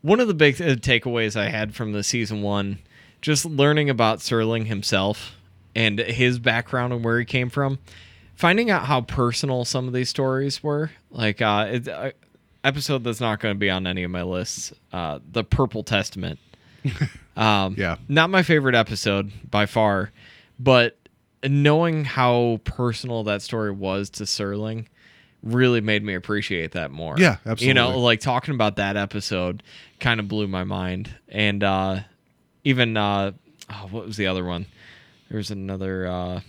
one of the big uh, takeaways I had from the season one, just learning about Serling himself and his background and where he came from, finding out how personal some of these stories were. Like, uh, it, uh episode that's not going to be on any of my lists, uh, the Purple Testament. Um, Yeah. Not my favorite episode by far, but knowing how personal that story was to Serling really made me appreciate that more. Yeah, absolutely. You know, like talking about that episode kind of blew my mind. And uh, even, uh, oh, what was the other one? There's another uh,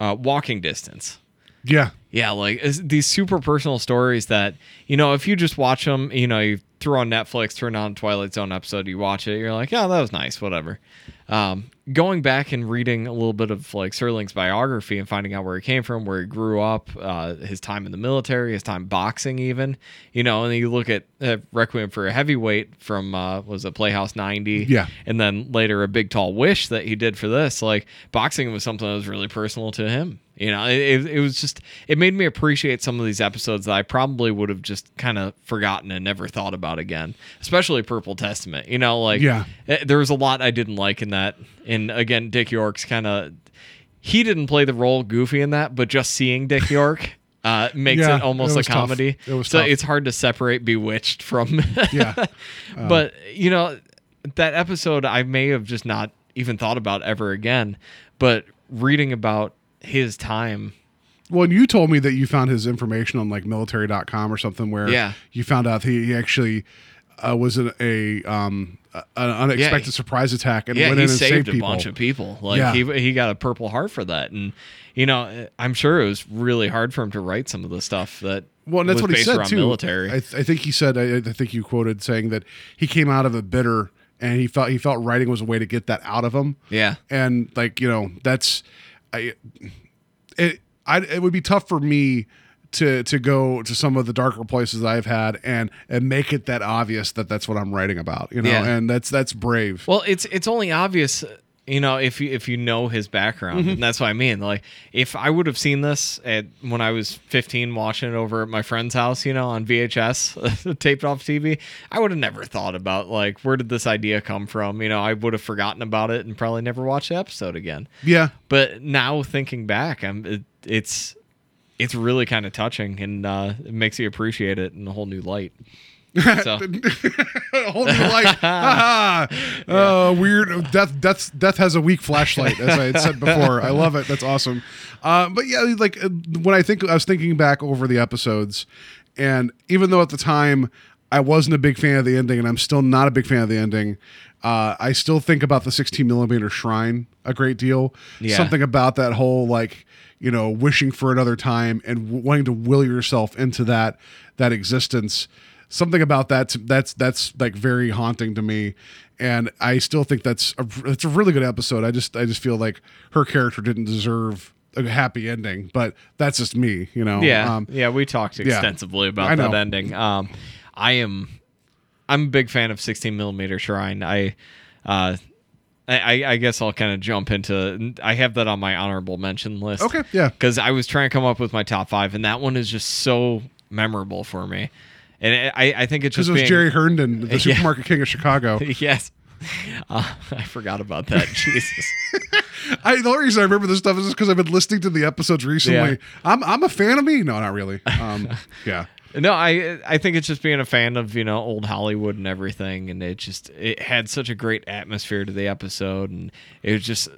uh, Walking Distance. Yeah. Yeah, like these super personal stories that you know, if you just watch them, you know, you throw on Netflix, turn on Twilight Zone episode, you watch it, you're like, yeah, that was nice, whatever. Um, going back and reading a little bit of like Serling's biography and finding out where he came from, where he grew up, uh, his time in the military, his time boxing, even, you know, and then you look at uh, Requiem for a Heavyweight from uh, was it Playhouse 90, Yeah. and then later a Big Tall Wish that he did for this. Like boxing was something that was really personal to him. You know, it, it, was just it made me appreciate some of these episodes that I probably would have just kind of forgotten and never thought about again. Especially Purple Testament. You know, like Yeah. eh, there was a lot I didn't like in that. And again, Dick York's kind of he didn't play the role goofy in that, but just seeing Dick York. Uh, makes Yeah, it almost it a comedy. It was so tough. it's hard to separate Bewitched from Yeah. but you know that episode i may have just not even thought about ever again but reading about his time Well, and you told me that you found his information on like military.com or something where Yeah. you found out he, he actually uh, was in a um an unexpected he- surprise attack and yeah went in and saved, saved a people. bunch of people like Yeah. he, he got a purple heart for that and you know i'm sure it was really hard for him to write some of the stuff that Well, and that's what he said too. military I, th- I think he said. I, I think you quoted saying that he came out of a bitter, and he felt he felt writing was a way to get that out of him. yeah and like you know that's I it I it would be tough for me to to go to some of the darker places I've had and and make it that obvious that that's what I'm writing about you know Yeah. and that's that's brave Well, it's it's only obvious, you know, if you if you know his background, Mm-hmm. and that's what I mean. Like, if I would have seen this at when I was 15, watching it over at my friend's house, you know, on VHS, taped off TV, I would have never thought about like where did this idea come from. You know, I would have forgotten about it and probably never watched the episode again. yeah But now thinking back, I'm it, it's it's really kind of touching and uh, it makes you appreciate it in a whole new light. So. Whole new light. Ha. uh, weird. Death death death has a weak flashlight as I had said before. I love it. That's awesome. Uh, but yeah like uh, when I think I was thinking back over the episodes and even though at the time I wasn't a big fan of the ending and I'm still not a big fan of the ending uh, I still think about the 16 millimeter shrine a great deal. Yeah. something about that whole like you know wishing for another time and w- wanting to will yourself into that that existence something about that that's that's like very haunting to me and i still think that's a, it's a really good episode i just i just feel like her character didn't deserve a happy ending but that's just me you know Yeah, um, yeah, we talked extensively I about that ending. Um, I am, I'm a big fan of 16 millimeter Shrine. I, uh, I, I guess I'll kind of jump into. I have that on my honorable mention list. Okay, yeah. Because I was trying to come up with my top five, and that one is just so memorable for me. And I, I think it's because just it was being, jerry herndon the Yeah. supermarket king of chicago yes. Uh, I forgot about that. Jesus. I, the only reason I remember this stuff is because I've been listening to the episodes recently. Yeah. I'm I'm a fan of me. No, not really. Um, yeah, No, I I think it's just being a fan of you know old Hollywood and everything, and it just it had such a great atmosphere to the episode, and it was just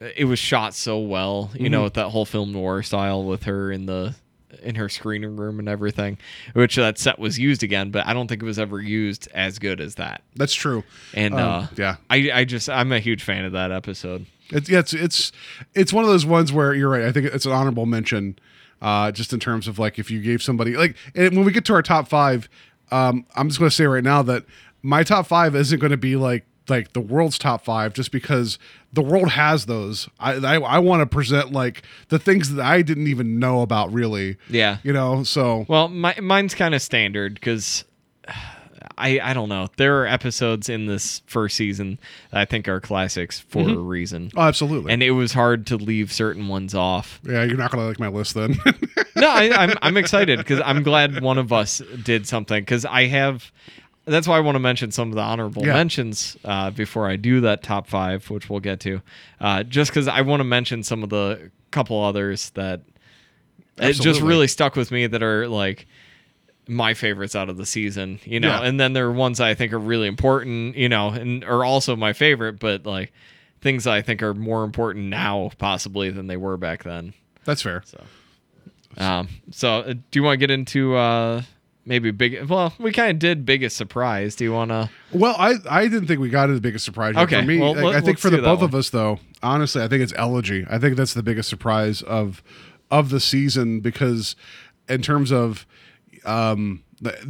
it was shot so well, you know, with that whole film noir style with her in the in her screening room and everything, which that set was used again, but I don't think it was ever used as good as that. that's true. And Um, uh, yeah. I I just I'm a huge fan of that episode. It's yeah, it's it's it's one of those ones where you're right. I think it's an honorable mention, uh, just in terms of like if you gave somebody like when we get to our top five, um, I'm just going to say right now that my top five isn't going to be like like the world's top five just because the world has those. I I, I want to present like the things that I didn't even know about really. Yeah. you know. So Well, my, mine's kind of standard because I I don't know. There are episodes in this first season that I think are classics for mm-hmm. a reason. Oh, absolutely. And it was hard to leave certain ones off. yeah, you're not gonna like my list then. no, I, I'm I'm excited because I'm glad one of us did something because I have. That's why I want to mention some of the honorable Yeah. mentions uh, before I do that top five, which we'll get to. Uh, just because I want to mention some of the couple others that it just really stuck with me that are like my favorites out of the season, you know. Yeah. And then there are ones I think are really important, you know, and are also my favorite, but like things I think are more important now possibly than they were back then. That's fair. Um, so uh, do you want to get into uh maybe big? Well, we kind of did biggest surprise. Do you want to? Well, I I didn't think we got the biggest surprise. yet. Okay, For me, well, I- I think for the both of us, though, honestly, I think it's Elegy. I think that's the biggest surprise of of the season because, in terms of, um,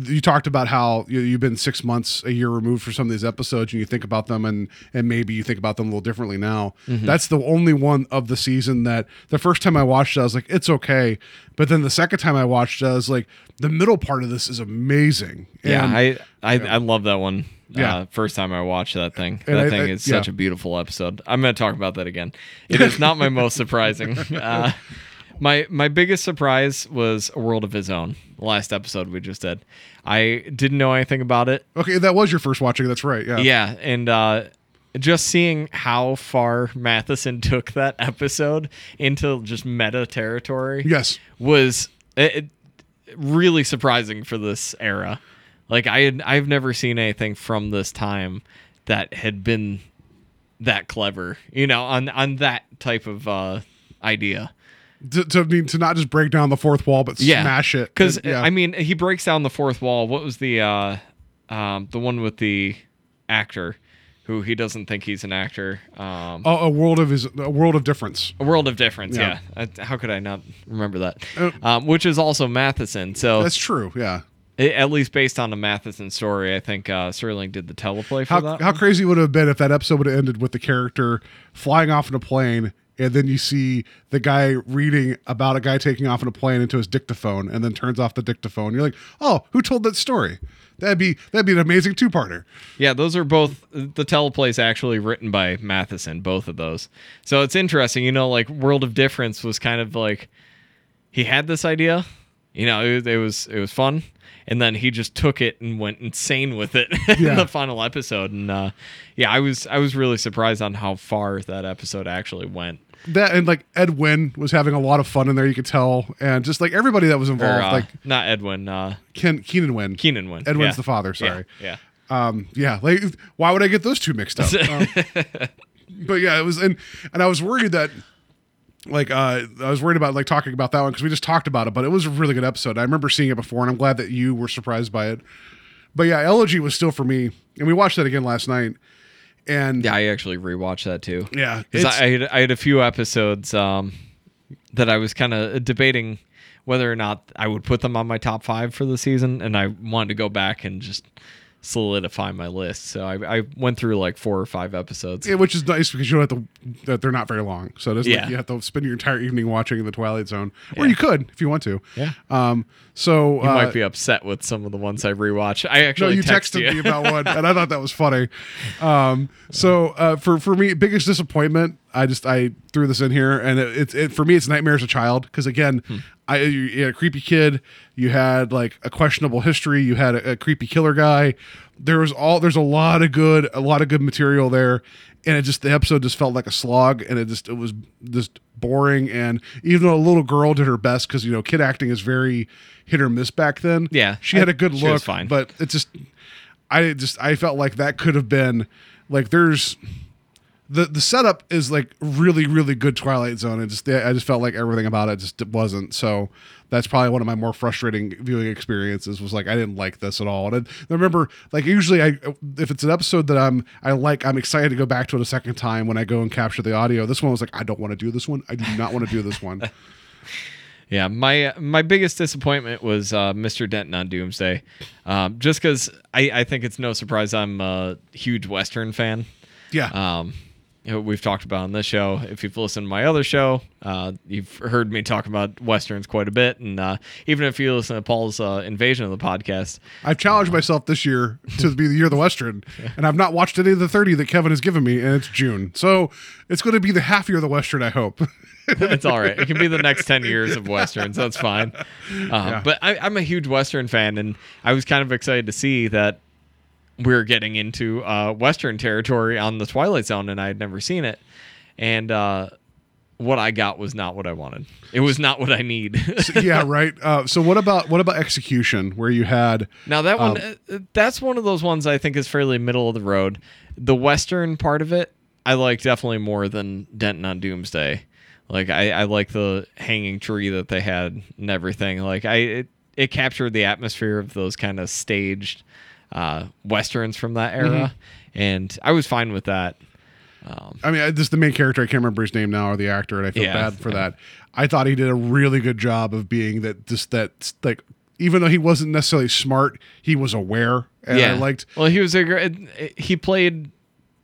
you talked about how you, you've been six months, a year removed for some of these episodes, and you think about them, and and maybe you think about them a little differently now. Mm-hmm. That's the only one of the season that the first time I watched it, I was like, it's okay, but then the second time I watched it, I was like, the middle part of this is amazing. Yeah, And- I I, I love that one. Yeah. Uh, first time I watched that thing, And that I- thing I- is such a beautiful episode. I'm going to talk about that again. It is not my most surprising. Uh, my my biggest surprise was a world of his own. The last episode we just did. I didn't know anything about it. okay, that was your first watching. That's right. Yeah. Yeah, and uh, just seeing how far Matheson took that episode into just meta territory Yes. was it, it- really surprising for this era. Like I had, I've never seen anything from this time that had been that clever, you know, on on that type of uh, idea. To, to I mean to not just break down the fourth wall, but Yeah, smash it. Because yeah. I mean, he breaks down the fourth wall. What was the uh, um, the one with the actor who he doesn't think he's an actor? Um, a, a world of his a world of difference. A World of Difference, yeah. Yeah. Uh, How could I not remember that? Uh, um, which is also Matheson. So That's true. Yeah. i- at least based on the Matheson story, I think uh, Serling did the teleplay for How that. how one. crazy would it have been if that episode would have ended with the character flying off in a plane, and then you see the guy reading about a guy taking off in a plane into his dictaphone, and then turns off the dictaphone. You're like, oh, who told that story? That'd be that'd be an amazing two parter. yeah, those are both the teleplays actually written by Matheson, both of those. So it's interesting, you know, like World of Difference was kind of like he had this idea, you know, it, it was it was fun, and then he just took it and went insane with it in the final episode. And uh, yeah, I was I was really surprised on how far that episode actually went. That and like Ed Wynn was having a lot of fun in there. You could tell, and just like everybody that was Or, involved, uh, like not Ed Wynn, uh, Ken Keenan Wynn. Keenan Wynn. Ed Wynn's yeah. the father. Yeah, Sorry. Yeah. um yeah like why would i get those two mixed up Um, but yeah it was and and i was worried that like uh i was worried about like talking about that one because we just talked about it but it was a really good episode i remember seeing it before and i'm glad that you were surprised by it but yeah elegy was still for me and we watched that again last night and Yeah, I actually rewatched that too. yeah Because I, I, had, I had a few episodes um, that I was kind of debating whether or not I would put them on my top five for the season, and I wanted to go back and just solidify my list. So I, I went through like four or five episodes. yeah, which is nice because you don't have to that they're not very long so it doesn't Yeah. like you have to spend your entire evening watching the twilight zone or Yeah. you could if you want to Yeah. um so you uh, might be upset with some of the ones I rewatched. I actually no, you text texted you. me about one, and I thought that was funny. Um, so uh, for for me, biggest disappointment. I just I threw this in here, and it, it, it for me it's Nightmare as a Child because again, Hmm. I you, you had a creepy kid, you had like a questionable history, you had a, a creepy killer guy. There was all there's a lot of good a lot of good material there, and it just the episode just felt like a slog, and it just it was just boring. And even though a little girl did her best because you know kid acting is very hit or miss back then. Yeah, she had a good look, fine. but it just I just I felt like that could have been like there's the the setup is like really really good Twilight Zone. and just I just felt like everything about it just wasn't. So that's probably one of my more frustrating viewing experiences. Was like I didn't like this at all. And I remember like usually I if it's an episode that I'm I like I'm excited to go back to it a second time when I go and capture the audio. This one was like I don't want to do this one. I do not want to do this one. Yeah, my my biggest disappointment was uh, Mr. Denton on Doomsday, um, just because I, I think it's no surprise I'm a huge Western fan. Yeah. Um, you know, we've talked about on this show. If you've listened to my other show, uh, you've heard me talk about westerns quite a bit, and uh, even if you listen to Paul's uh, invasion of the podcast, I've challenged myself this year to be the year of the Western, and I've not watched any of the 30 that Kevin has given me, and it's June. So it's going to be the half year of the Western, I hope. it's all right. It can be the next 10 years of Westerns. That's fine. Uh, But I, I'm a huge Western fan, and I was kind of excited to see that we're getting into uh, Western territory on the Twilight Zone, and I had never seen it. And uh, what I got was not what I wanted. It was not what I need. yeah, right. Uh, so what about what about execution, where you had Now that one, uh, that's one of those ones I think is fairly middle of the road. The western part of it, I like definitely more than Denton on Doomsday. Like I, I like the hanging tree that they had and everything. Like I, it, it captured the atmosphere of those kind of staged uh, westerns from that era, and I was fine with that. Um, I mean, is the main character. I can't remember his name now or the actor, and I feel Yeah, bad for that. I thought he did a really good job of being that. Just that, like, even though he wasn't necessarily smart, he was aware, and I liked. Well, he was a great. He played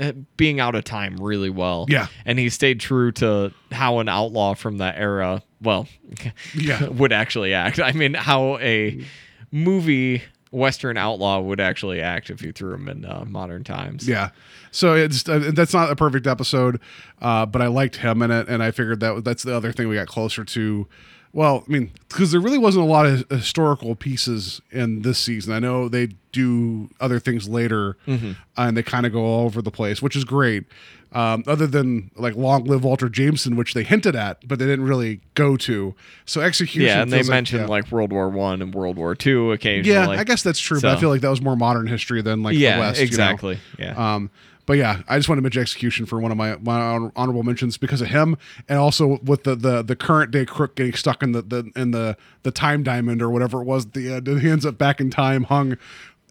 uh, being out of time really well. Yeah. and he stayed true to how an outlaw from that era, well, Yeah. would actually act. I mean, how a movie western outlaw would actually act if you threw him in uh, modern times. Yeah. So it's uh, that's not a perfect episode, uh, but I liked him in it, and I figured that that's the other thing we got closer to. Well, I mean, because there really wasn't a lot of historical pieces in this season. I know they do other things later, Mm-hmm. and they kind of go all over the place, which is great. Um, other than like "Long Live Walter Jameson," which they hinted at, but they didn't really go to. So execution. Yeah, and they feels mentioned yeah. like World War One and World War Two occasionally. Yeah, I guess that's true, but I feel like that was more modern history than like Yeah, the West. you know? exactly. Yeah. Um, but yeah, I just want to mention execution for one of my, my honor- honorable mentions because of him, and also with the the, the current day crook getting stuck in the, the in the the time diamond or whatever it was the and he ends up back in time, hung,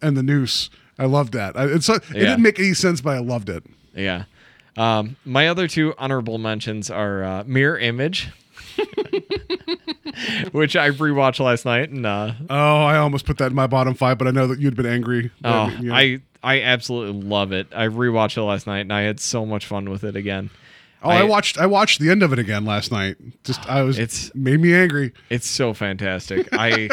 and the noose. I loved that. I, it's it Yeah. didn't make any sense, but I loved it. Yeah. Um, my other two honorable mentions are uh, Mirror Image, which I rewatched last night, and uh, Oh, I almost put that in my bottom five, but I know that you'd been angry. oh. I I absolutely love it. I rewatched it last night, and I had so much fun with it again. oh, I, I- watched I watched the end of it again last night. Just I was It's- made me angry. It's so fantastic. I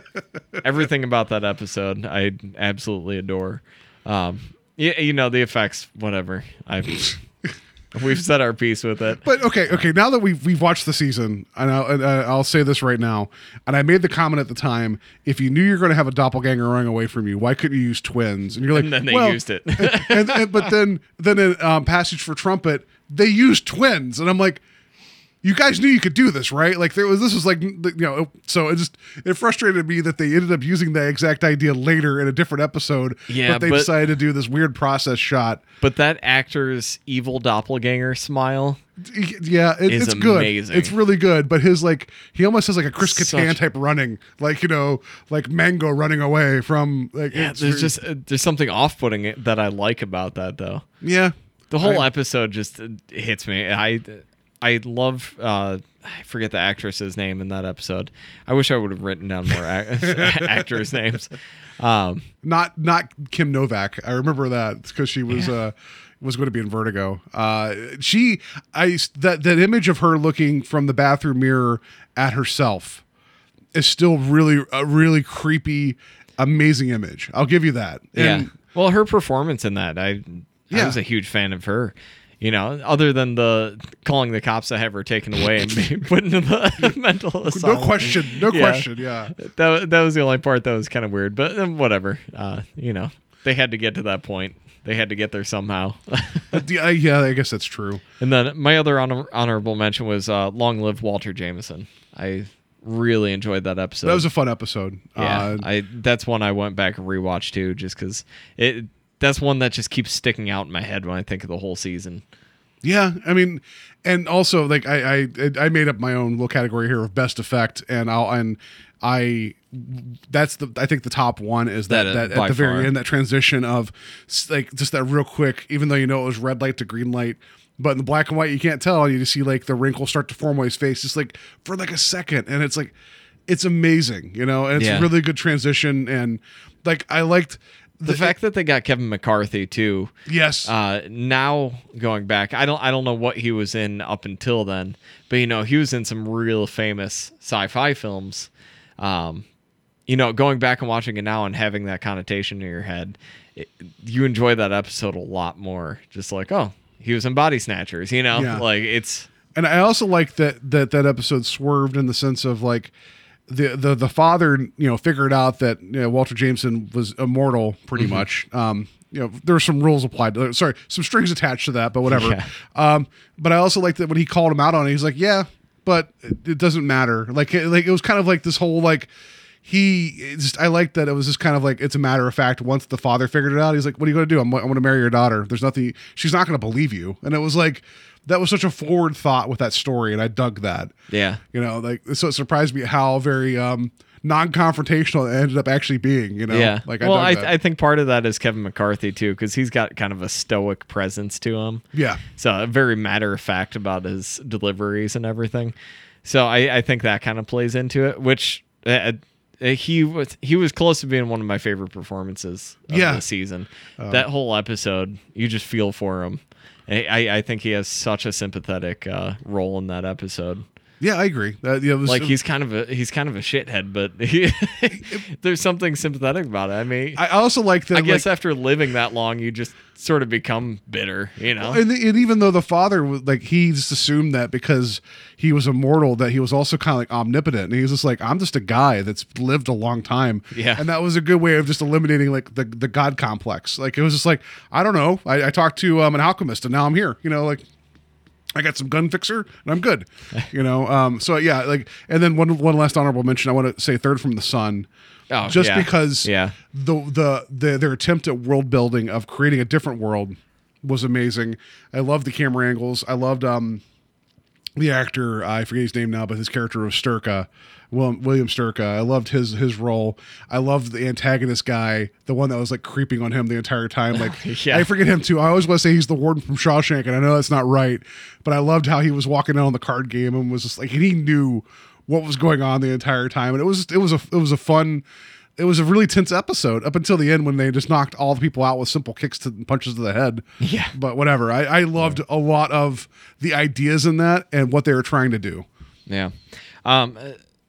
everything about that episode I absolutely adore. Um, you, you know the effects, whatever. I've we've said our piece with it. But okay, okay. Now that we've we've watched the season, and I'll, and, uh, I'll say this right now, and I made the comment at the time: if you knew you're going to have a doppelganger running away from you, why couldn't you use twins? And you're like, And then they well, used it. and, and but then then in um, Passage for Trumpet, they used twins, and I'm like. You guys knew you could do this, right? Like there was this was like you know, so it just it frustrated me that they ended up using that exact idea later in a different episode. Yeah, but they but- decided to do this weird process shot. But that actor's evil doppelganger smile. Yeah, it, it's good. It's really good. But his like, he almost has like a Chris Such- Kattan type running, like you know, like Mango running away from like. Yeah, there's just uh, there's something off-putting that I like about that though. yeah. The whole I- episode just uh, hits me. I I love uh I forget the actress's name in that episode. I wish I would have written down more ac- actors' names. Um, not not Kim Novak. I remember that because she was uh was going to be in Vertigo. Uh, she I that that image of her looking from the bathroom mirror at herself is still really a really creepy, amazing image. I'll give you that. And yeah. Well, her performance in that, I I was a huge fan of her. You know, other than the calling the cops to have her taken away and be put into the mental asylum. no question, no Yeah. question. Yeah. That that was the only part that was kind of weird, but um, whatever. Uh, you know, they had to get to that point. They had to get there somehow. yeah, yeah, I guess that's true. And then my other honor- honorable mention was uh, "Long Live Walter Jameson." I really enjoyed that episode. That was a fun episode. yeah, Uh, I that's one I went back and rewatched too, just because it. That's one that just keeps sticking out in my head when I think of the whole season. Yeah, I mean, and also like I I I made up my own little category here of best effect, and I'll and I that's the I think the top one is that That, uh, that, at the very far. end that transition of like just that real quick, even though you know it was red light to green light. But in the black and white, you can't tell. You just see like the wrinkles start to form on his face, just like for like a second, and it's like, it's amazing, you know. And it's Yeah. a really good transition, and like I liked the fact that they got Kevin McCarthy too. Yes. Uh, now going back, I don't I don't know what he was in up until then, but you know he was in some real famous sci-fi films. Um, you know, going back and watching it now and having that connotation in your head, it, you enjoy that episode a lot more. Just like, oh, he was in Body Snatchers. You know, Yeah. like it's and I also like that that that episode swerved in the sense of like the the the father you know figured out that you know, Walter Jameson was immortal pretty Mm-hmm. much. Um, you know there were some rules applied. To, sorry, some strings attached to that, but whatever. Yeah. Um, but I also like that when he called him out on it, he's like, yeah, but it, it doesn't matter. Like it, like it was kind of like this whole like. He just I liked that it was just kind of like it's a matter of fact. Once the father figured it out, he's like, "What are you going to do? I'm, I'm going to marry your daughter. There's nothing. She's not going to believe you." And it was like that was such a forward thought with that story, and I dug that. yeah. You know, like so it surprised me how very um non-confrontational it ended up actually being. You know, Yeah. like well, I, I. I think part of that is Kevin McCarthy too, because he's got kind of a stoic presence to him. yeah, So very matter of fact about his deliveries and everything. So I, I think that kind of plays into it, which uh, uh, he was he was close to being one of my favorite performances of Yeah. the season. that whole episode, you just feel for him. I, I, think he has such a sympathetic uh, role in that episode. Yeah, I agree. Uh, yeah, was, Like he's kind of a he's kind of a shithead, but he, there's something sympathetic about it. I mean, I also like that. I guess like, after living that long, you just sort of become bitter, you know? and, and even though the father was like he just assumed that because he was immortal that he was also kind of like omnipotent and he was just like i'm just a guy that's lived a long time Yeah. and that was a good way of just eliminating like the, the god complex like it was just like i don't know i, I talked to um, an alchemist and now i'm here you know like I got some gun fixer and I'm good, you know. Um, so yeah, like, and then one one last honorable mention. I want to say third from the sun, Oh, just yeah. because Yeah. the, the the their attempt at world building of creating a different world was amazing. I loved the camera angles. I loved um the actor I forget his name now, but his character was Sturka, William, William Sturka. I loved his his role. I loved the antagonist guy, the one that was like creeping on him the entire time. Like Yeah. I forget him too. I always want to say he's the warden from Shawshank, and I know that's not right, but I loved how he was walking out on the card game and was just like he knew what was going on the entire time, and it was it was a it was a fun. It was a really tense episode up until the end when they just knocked all the people out with simple kicks to punches to the head. Yeah. But whatever. I, I loved a lot of the ideas in that and what they were trying to do. Yeah. Um,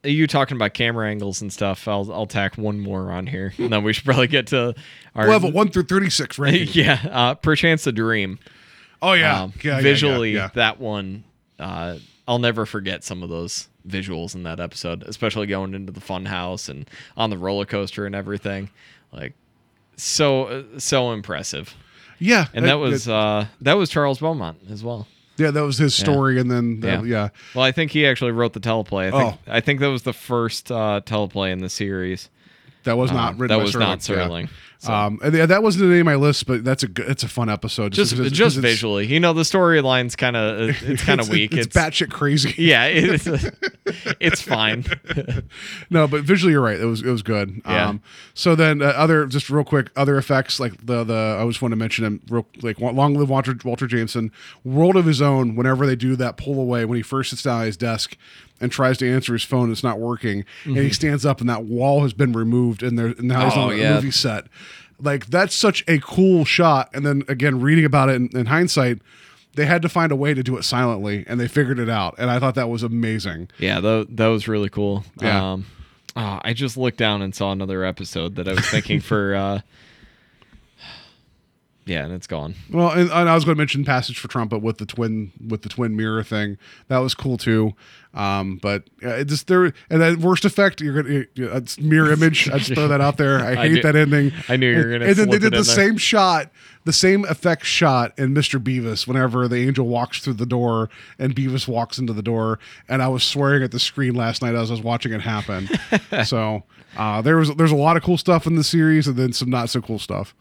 you talking about camera angles and stuff? I'll I'll tack one more on here, and then we should probably get to our Level one through thirty six ranking. yeah, uh, perchance a dream. Oh yeah. Um, yeah, visually, yeah, yeah. that one, uh, I'll never forget some of those visuals in that episode, especially going into the fun house and on the roller coaster and everything. Like, so uh, so impressive. Yeah, And that was uh, that was Charles Beaumont as well. Yeah, that was his story, and then Yeah. yeah. yeah. Well, I think he actually wrote the teleplay. I think Oh. I think that was the first uh, teleplay in the series. That was not Um, written. that was Serling. not Yeah. Serling, so. Um, yeah, that wasn't the name of my list, but that's a good, it's a fun episode. Just because- just visually, you know, the storyline's kind of it's kind of weak. It's, batshit crazy. yeah, it's it's fine. no, but visually you're right. It was it was good. Yeah. Um, so then uh, other just real quick other effects like the the I just want to mention him real like long live Walter Walter Jameson. World of his own. Whenever they do that pull away when he first sits down at his desk and tries to answer his phone, it's not working, and he stands up and that wall has been removed and there now he's Mm-hmm. Oh, on a yeah. movie set. Like that's such a cool shot. And then again, reading about it in, in hindsight. They had to find a way to do it silently, and they figured it out. And I thought that was amazing. Yeah, that that was really cool. Yeah. Um, oh, I just looked down and saw another episode that I was thinking for. Uh, yeah, and it's gone. Well, and, and I was going to mention Passage for Trumpet with the twin with the twin mirror thing. That was cool too. Um, but uh, just there and that worst effect. You're gonna you it's mirror image. I just throw that out there. I I hate knew- that ending. I knew you were gonna And then they did the in there. same shot, the same effect shot in Mr. Bevis. Whenever the angel walks through the door and Bevis walks into the door, and I was swearing at the screen last night as I was watching it happen. so uh, there was there's a lot of cool stuff in the series, and then some not so cool stuff.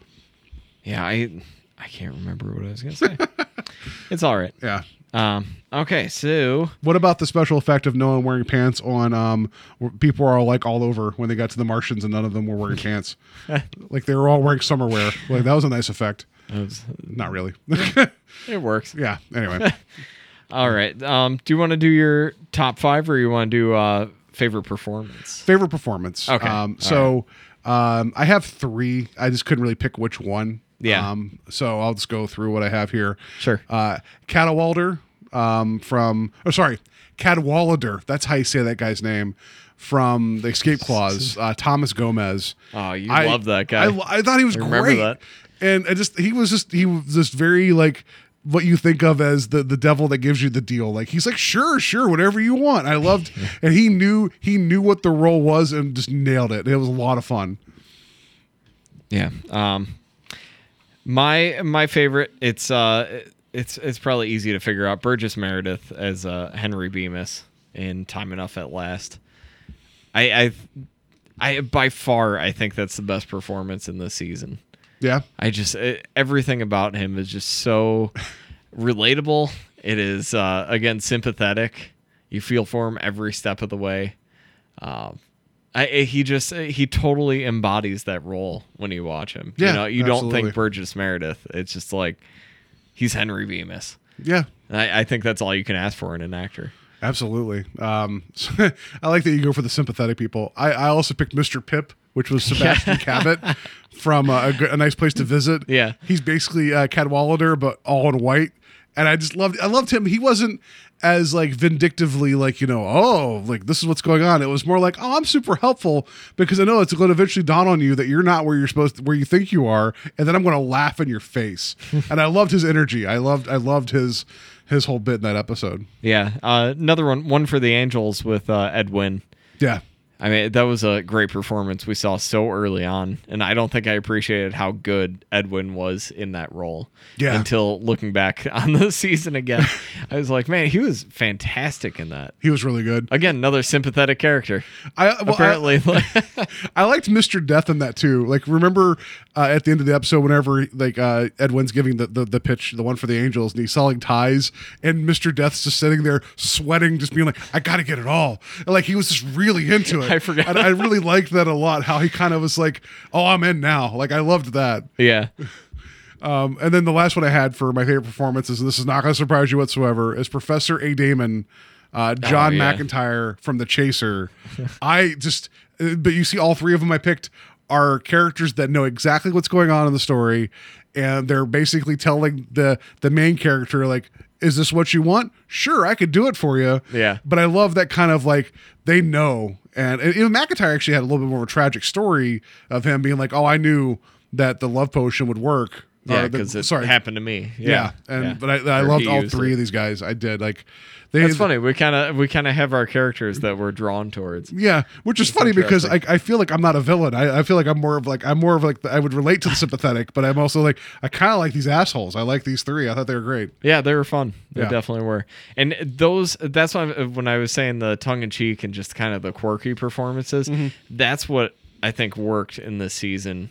Yeah, I I can't remember what I was gonna say. it's all right. Yeah. Um. Okay, so What about the special effect of no one wearing pants on um where people are like all over when they got to the Martians and none of them were wearing pants. like they were all wearing summer wear. Like that was a nice effect. was- Not really. it works. yeah. Anyway. All right. Um. Do you want to do your top five, or you want to do uh favorite performance? Favorite performance. Okay. Um so Um, I have three. I just couldn't really pick which one. Yeah. Um, so I'll just go through what I have here. Sure. Uh, Cadwalder um, from, oh, sorry, Cadwallader. That's how you say that guy's name from the Escape Clause. Uh, Thomas Gomez. Oh, you I- love that guy. I, I thought he was I remember great. that. And I just, he was just, he was just very like, what you think of as the the devil that gives you the deal like he's like sure sure whatever you want i loved and he knew he knew what the role was and just nailed it it was a lot of fun Yeah. Um my my favorite it's uh it's it's probably easy to figure out Burgess Meredith as uh Henry Bemis in Time Enough at Last. I I I by far I think that's the best performance in this season. yeah I just it, everything about him is just so relatable. It is uh, again sympathetic. You feel for him every step of the way. Um, I, I- he just he totally embodies that role when you watch him. Yeah, you know, you don't think Burgess Meredith. It's just like he's Henry Bemis. yeah I, I think that's all you can ask for in an actor. Absolutely. Um, I like that you go for the sympathetic people. I, I also picked Mr. Pip, which was Sebastian Cabot from uh, a, a Nice Place to Visit. Yeah. he's basically uh, Cadwallader, but all in white. And I just loved. I loved him. He wasn't as like vindictively like you know oh like this is what's going on. It was more like oh I'm super helpful because I know it's going to eventually dawn on you that you're not where you're supposed to, where you think you are, and then I'm going to laugh in your face. and I loved his energy. I loved I loved his his whole bit in that episode. Yeah, uh, another one one for the Angels with uh, Ed Wynn. Yeah. I mean, that was a great performance we saw so early on, and I don't think I appreciated how good Ed Wynn was in that role. Yeah. Until looking back on the season again, I was like, man, he was fantastic in that. He was really good. Again, another sympathetic character. I well, Apparently, like, I liked Mr. Death in that too. Like, remember uh, at the end of the episode, whenever like uh, Ed Wynn's giving the, the the pitch, the one for the Angels, and he's selling ties, and Mr. Death's just sitting there sweating, just being like, "I got to get it all." And, like he was just really into it. I forgot. And I really liked that a lot. How he kind of was like, "Oh, I'm in now." Like I loved that. yeah, Um, and then the last one I had for my favorite performances, and this is not going to surprise you whatsoever, is Professor A. Daemon, uh, John Oh, yeah. McIntire from The Chaser. I just, but you see, all three of them I picked are characters that know exactly what's going on in the story, and they're basically telling the the main character like. Is this what you want? Sure, I could do it for you. Yeah. But I love that kind of like they know. And, and even McIntire actually had a little bit more of a tragic story of him being like, "Oh, I knew that the love potion would work." Uh, yeah, Or the- because it sorry, happened to me. yeah, Yeah, and yeah. but I, I loved all three it. of these guys. I did like they. That's funny. We kind of we kind of have our characters that we're drawn towards. Yeah, which is funny because I. I feel like I'm not a villain. I, I feel like I'm more of like I'm more of like the, I would relate to the sympathetic, but I'm also like I kind of like these assholes. I like these three. I thought they were great. Yeah, they were fun. They Yeah. definitely were. And those that's why when I was saying the tongue in cheek and just kind of the quirky performances, Mm-hmm. that's what I think worked in this season.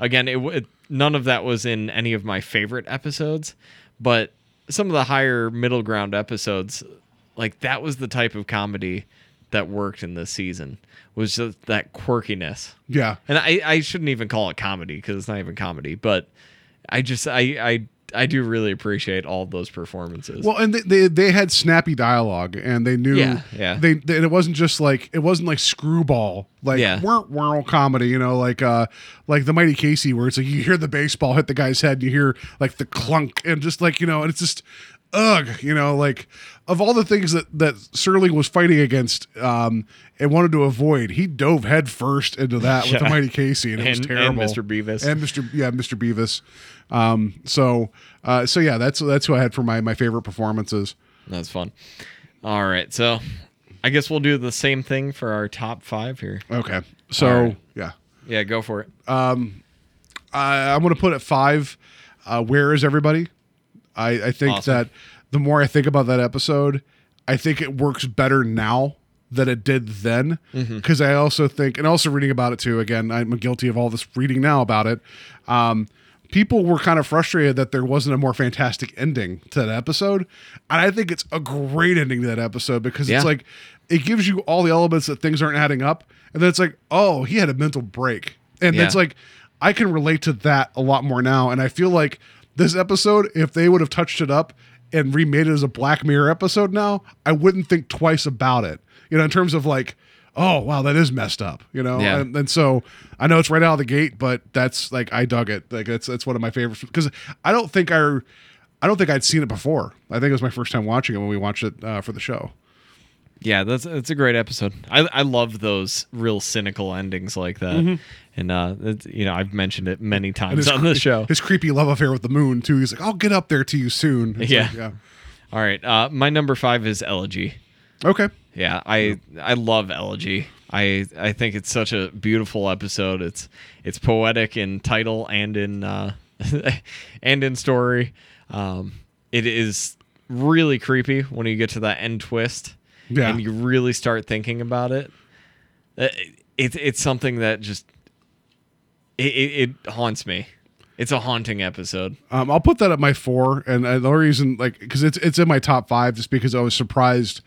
Again, it, it none of that was in any of my favorite episodes, but some of the higher middle ground episodes, like that was the type of comedy that worked in this season. Was just that quirkiness. Yeah, And I, I shouldn't even call it comedy because it's not even comedy, but I just I I I do really appreciate all those performances. Well, and they, they they had snappy dialogue, and they knew. Yeah, yeah. They, they and it wasn't just like it wasn't like screwball, like Yeah. whirl comedy, you know, like uh like the Mighty Casey, where it's like you hear the baseball hit the guy's head, and you hear like the clunk, and just like you know, and it's just ugh, you know, like of all the things that that Serling was fighting against um and wanted to avoid, he dove head first into that with the Mighty Casey, and it was And- and terrible. Mr. Bevis. and Mr. Yeah, Mr. Bevis. Um, so uh, so yeah, that's that's who I had for my my favorite performances. That's fun. All right, so I guess we'll do the same thing for our top five here. Okay, so right. yeah, Yeah, go for it. Um, I, I'm going to put at five. Uh, Where is everybody? I, I think Awesome. that the more I think about that episode, I think it works better now than it did then. Mm-hmm. Because I also think, and also reading about it too. Again, I'm guilty of all this reading now about it. Um, people were kind of frustrated that there wasn't a more fantastic ending to that episode, and I think it's a great ending to that episode because Yeah. it's like it gives you all the elements that things aren't adding up, and then it's like, oh, he had a mental break, and Yeah. it's like I can relate to that a lot more now, and I feel like this episode, if they would have touched it up and remade it as a Black Mirror episode now, I wouldn't think twice about it. You know, in terms of like, oh wow, that is messed up, you know. Yeah. And, and so I know it's right out of the gate, but that's like I dug it. Like that's that's one of my favorites because I don't think I, I don't think I'd seen it before. I think it was my first time watching it when we watched it uh, for the show. Yeah, that's that's a great episode. I I love those real cynical endings like that. Mm-hmm. And uh, you know, I've mentioned it many times on the show. his creepy love affair with the moon too. He's like, I'll get up there to you soon. It's Yeah. like, yeah. All right, uh, my number five is Elegy. Okay. Yeah, I I love Elegy. I I think it's such a beautiful episode. It's it's poetic in title and in uh, and in story. Um, it is really creepy when you get to that end twist, Yeah. and you really start thinking about it. Uh, It's it's something that just it, it, it haunts me. It's a haunting episode. Um, I'll put that at my four, and uh, the only reason, like, because it's it's in my top five, just because I was surprised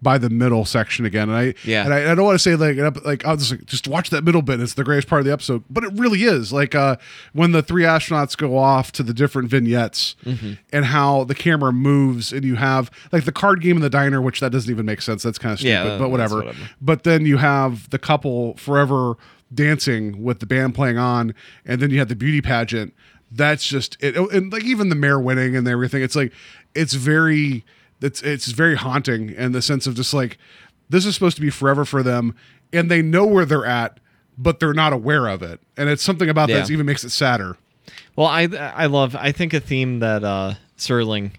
by the middle section again, and I Yeah. and I, I don't want to say like like I'll just like, just watch that middle bit. It's the greatest part of the episode, but it really is. Like uh, when the three astronauts go off to the different vignettes, Mm-hmm. and how the camera moves, and you have like the card game in the diner, which that doesn't even make sense. That's kind of stupid, Yeah, that- but whatever. whatever. But then you have the couple forever dancing with the band playing on, and then you have the beauty pageant. That's just it, and like even the mayor winning and everything. It's like it's very it's it's very haunting in the sense of just like this is supposed to be forever for them, and they know where they're at, but they're not aware of it, and it's something about Yeah. that that even makes it sadder. Well, I I love I think a theme that uh Serling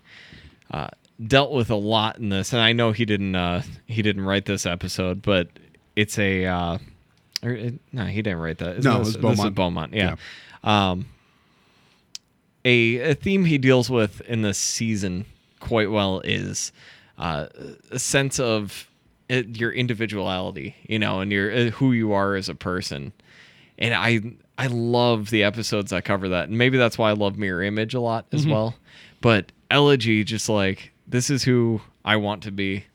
uh dealt with a lot in this and I know he didn't uh he didn't write this episode, but it's a uh or it, no, he didn't write that. Isn't No, it this, was this is Beaumont. Beaumont, yeah. Um a a theme he deals with in this season quite well is uh, a sense of it, your individuality, you know, and your uh, who you are as a person. And I I love the episodes that cover that, and maybe that's why I love Mirror Image a lot as well. But Elegy, just like this is who I want to be,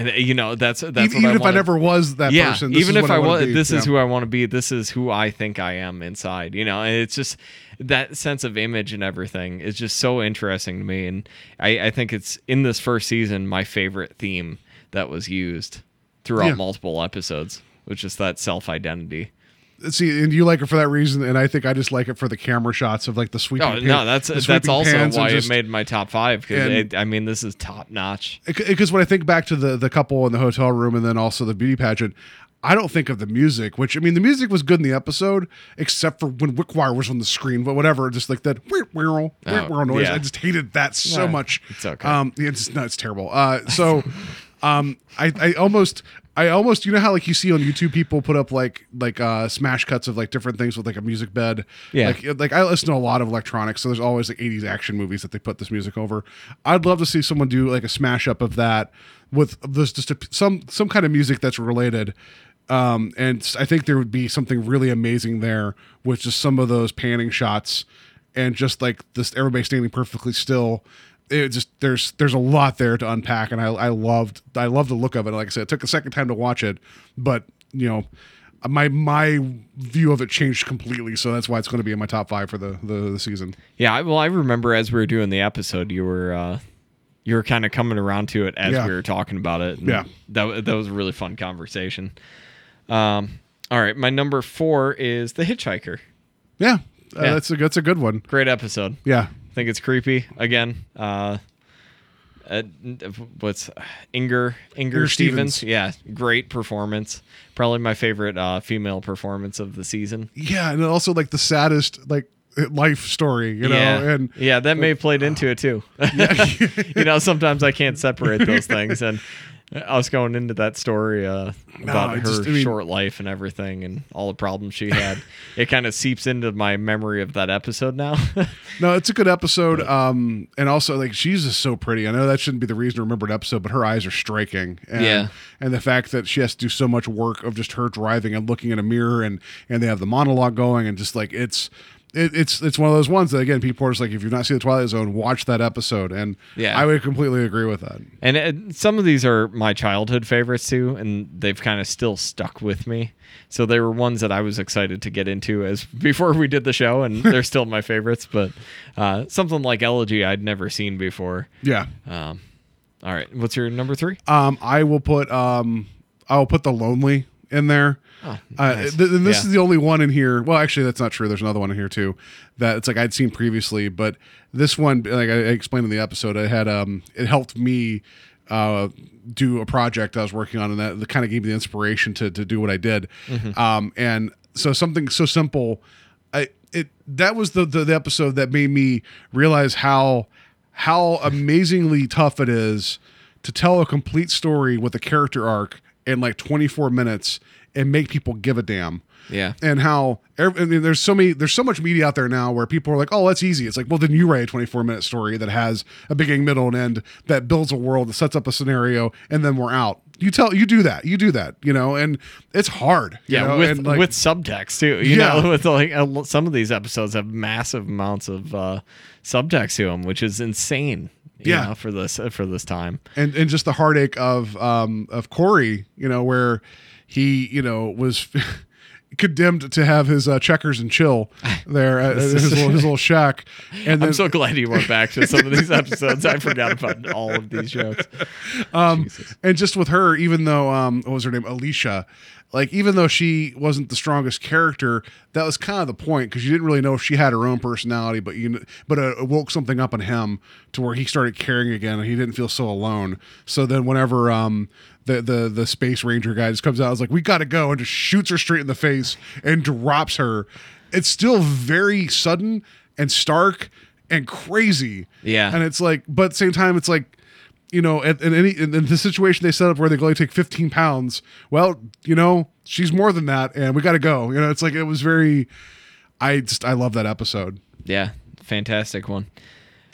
and uh, you know that's that's even what I if I never was that yeah, person, this even is if what I was, be. this is who I want to be. This is who I think I am inside. You know, and it's just that sense of image and everything is just so interesting to me. And I, I think it's in this first season my favorite theme that was used throughout Yeah. multiple episodes, which is that self identity. See, and you like it for that reason, and I think I just like it for the camera shots of like the sweeping. Oh pan- no, that's that's also why just- it made my top five because I mean this is top notch. because when I think back to the the couple in the hotel room and then also the beauty pageant, I don't think of the music. Which I mean, the music was good in the episode, except for when Wickwire was on the screen. But whatever, just like that whir, whir, whir, whir noise. yeah. I just hated that so Yeah, much. it's okay. Um, it's no, it's terrible. Uh, so, um, I I almost. I almost, you know how like you see on YouTube people put up like like uh smash cuts of like different things with like a music bed. Yeah. Like like I listen to a lot of electronics, so there's always like 80s action movies that they put this music over. I'd love to see someone do like a smash up of that with this just a, some some kind of music that's related. Um, and I think there would be something really amazing there with just some of those panning shots and just like this everybody standing perfectly still. It just there's there's a lot there to unpack, and I I loved I loved the look of it. Like I said, it took a second time to watch it, but you know my my view of it changed completely. So that's why it's going to be in my top five for the the, the season. Yeah, I- well, I remember as we were doing the episode, you were uh, you were kind of coming around to it as Yeah. we were talking about it. Yeah. that that was a really fun conversation. Um, all right, my number four is the Hitchhiker. Yeah, uh, Yeah. that's a that's a good one. Great episode. Yeah, think it's creepy again. Uh, uh, what's Inger Inger, Inger Stevens? Stevens. Yeah, great performance. Probably my favorite uh, female performance of the season. yeah, and also like the saddest like life story, you know, yeah, and yeah, that may have played into it too. you know, sometimes I can't separate those things, and I was going into that story uh, about I her just- I mean- short life and everything, and all the problems she had. it kind of seeps into my memory of that episode now. No, it's a good episode. Um, and also like she's just so pretty. I know that shouldn't be the reason to remember an episode, but her eyes are striking. And, Yeah. And the fact that she has to do so much work of just her driving and looking in a mirror, and and they have the monologue going, and just like it's. It, it's it's one of those ones that again people are just like if you've not seen the Twilight Zone watch that episode and Yeah. I would completely agree with that And it, some of these are my childhood favorites too, and they've kind of still stuck with me. So they were ones that I was excited to get into as before we did the show, and they're still my favorites. But uh, something like Elegy I'd never seen before. yeah Um, all right, what's your number three? um I will put um I'll put the lonely in there. Oh, Uh, th- and this Yeah. is the only one in here. Well, actually, that's not true. There's another one in here too that it's like I'd seen previously, but this one, like I I explained in the episode, it had um, it helped me uh, do a project I was working on, and that, that kind of gave me the inspiration to to do what I did. Mm-hmm. Um, and so something so simple, I it that was the, the the episode that made me realize how how amazingly tough it is to tell a complete story with a character arc in like 24 minutes and make people give a damn Yeah. and how ev- I mean, there's so many there's so much media out there now where people are like oh that's easy it's like well then you write a 24 minute story that has a beginning middle and end that builds a world that sets up a scenario and then we're out you tell you do that you do that you know and it's hard Yeah, know, with like, with subtext too. You Yeah. know, with like some of these episodes have massive amounts of uh, subtext to them, which is insane. You Yeah. know, for this for this time. and and just the heartache of um of Corry, you know, where he you know was condemned to have his uh, checkers and chill there at his, little, his little shack, and then I'm so glad you went back to some of these episodes. I forgot about all of these jokes. um and just with her, even though um what was her name Alicia. Like even though she wasn't the strongest character, that was kind of the point because you didn't really know if she had her own personality, but you but it woke something up in him to where he started caring again and he didn't feel so alone. So then whenever um the the the space ranger guy just comes out, I was like, we got to go, and just shoots her straight in the face and drops her. It's still very sudden and stark and crazy. Yeah. and it's like, but at the same time, it's like you know, at, in any in the situation they set up where they only take 15 pounds, well, you know, she's more than that, and we got to go. You know, it's like it was very. I just I love that episode. Yeah, fantastic one.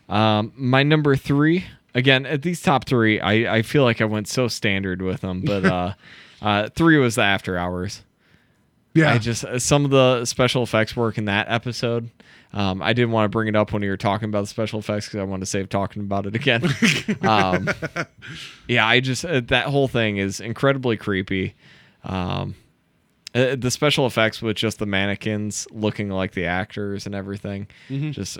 Um, my number three, again, at these top three, I, I feel like I went so standard with them, but uh, uh, three was the After Hours. Yeah, I just uh, some of the special effects work in that episode. Um, I didn't want to bring it up when you were talking about the special effects because I wanted to save talking about it again. um, yeah, I just uh, that whole thing is incredibly creepy. Um, uh, the special effects with just the mannequins looking like the actors and everything, just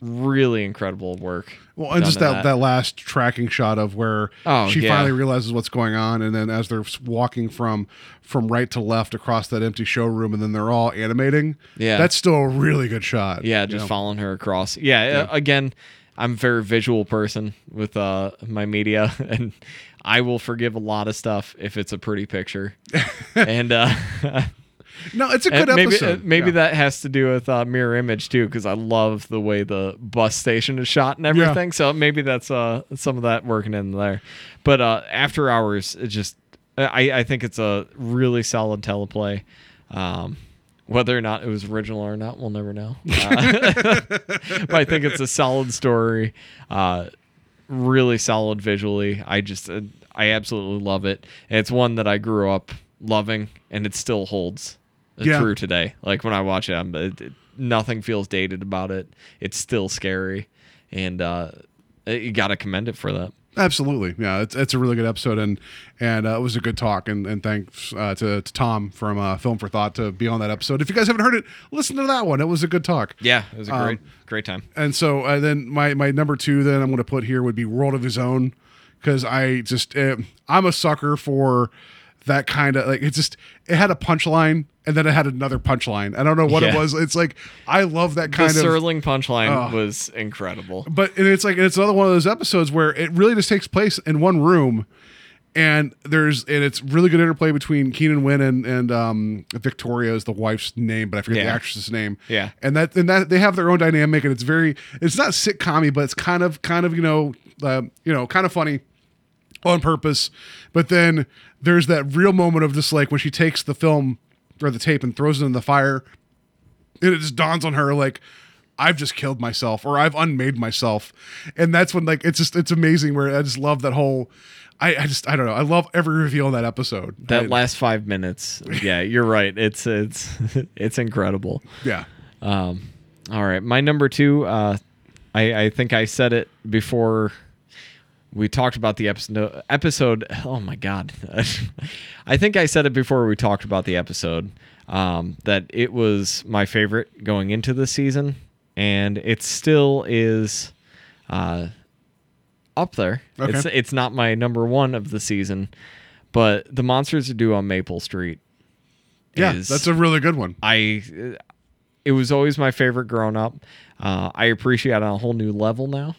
really incredible work. Well, and just in that, that last tracking shot of where Oh, she yeah. finally realizes what's going on, and then as they're walking from from right to left across that empty showroom, and then they're all animating. Yeah. that's still a really good shot. Yeah, just know? following her across. Yeah, uh, again, I'm a very visual person with uh my media and I will forgive a lot of stuff if it's a pretty picture. and uh No, it's a and good maybe episode. uh, maybe Yeah. that has to do with uh, mirror image too cuz I love the way the bus station is shot and everything. So maybe that's uh some of that working in there. But uh after hours it just I I think it's a really solid teleplay. Um whether or not it was original or not, we'll never know. Uh, but I think it's a solid story, uh, really solid visually. I just, uh, I absolutely love it. And it's one that I grew up loving, and it still holds Yeah. true today. Like when I watch it, I'm, it, it- nothing feels dated about it. It's still scary, and uh, you got to commend it for that. Absolutely, yeah. It's, it's a really good episode, and and uh, it was a good talk. And and thanks uh, to, to Tom from uh, Film for Thought to be on that episode. If you guys haven't heard it, listen to that one. It was a good talk. Yeah, it was a Um, great, great time. And so uh, then my my number two then I'm going to put here would be World of His Own because I just uh, I'm a sucker for that kind of like it just it had a punchline and then it had another punchline. I don't know what it was. It's like I love that The kind of Serling punchline Oh. was incredible. but and it's like it's another one of those episodes where it really just takes place in one room and there's and it's really good interplay between Keenan Wynn and and um Victoria is the wife's name but I forget the actress's name Yeah. and that and that they have their own dynamic and it's very it's not sitcom but it's kind of kind of you know uh, you know kind of funny on purpose but then there's that real moment of just like when she takes the film or the tape and throws it in the fire and it just dawns on her like I've just killed myself or I've unmade myself. And that's when like it's just it's amazing where I just love that whole I, I just I don't know. I love every reveal in that episode. that I- last five minutes yeah you're right it's it's it's incredible Yeah. um all right my number two uh i i think i said it before we talked about the episode episode oh my god i think i said it before we talked about the episode um that it was my favorite going into the season and it still is uh up there Okay. it's it's not my number one of the season but the monsters that do on Maple Street. Yeah, is- that's a really good one. I it was always my favorite growing up. Uh, I appreciate it on a whole new level now.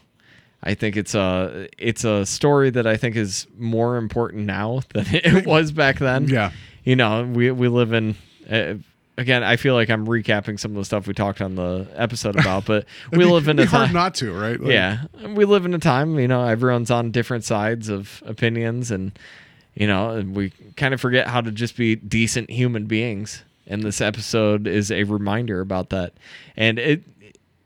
I think it's a it's a story that I think is more important now than it was back then. Yeah. you know, we we live in. Uh, Again, I feel like I'm recapping some of the stuff we talked on the episode about, but we live in a time. not to, right? Like- Yeah, we live in a time, you know, everyone's on different sides of opinions, and you know, and we kind of forget how to just be decent human beings. And this episode is a reminder about that. And it,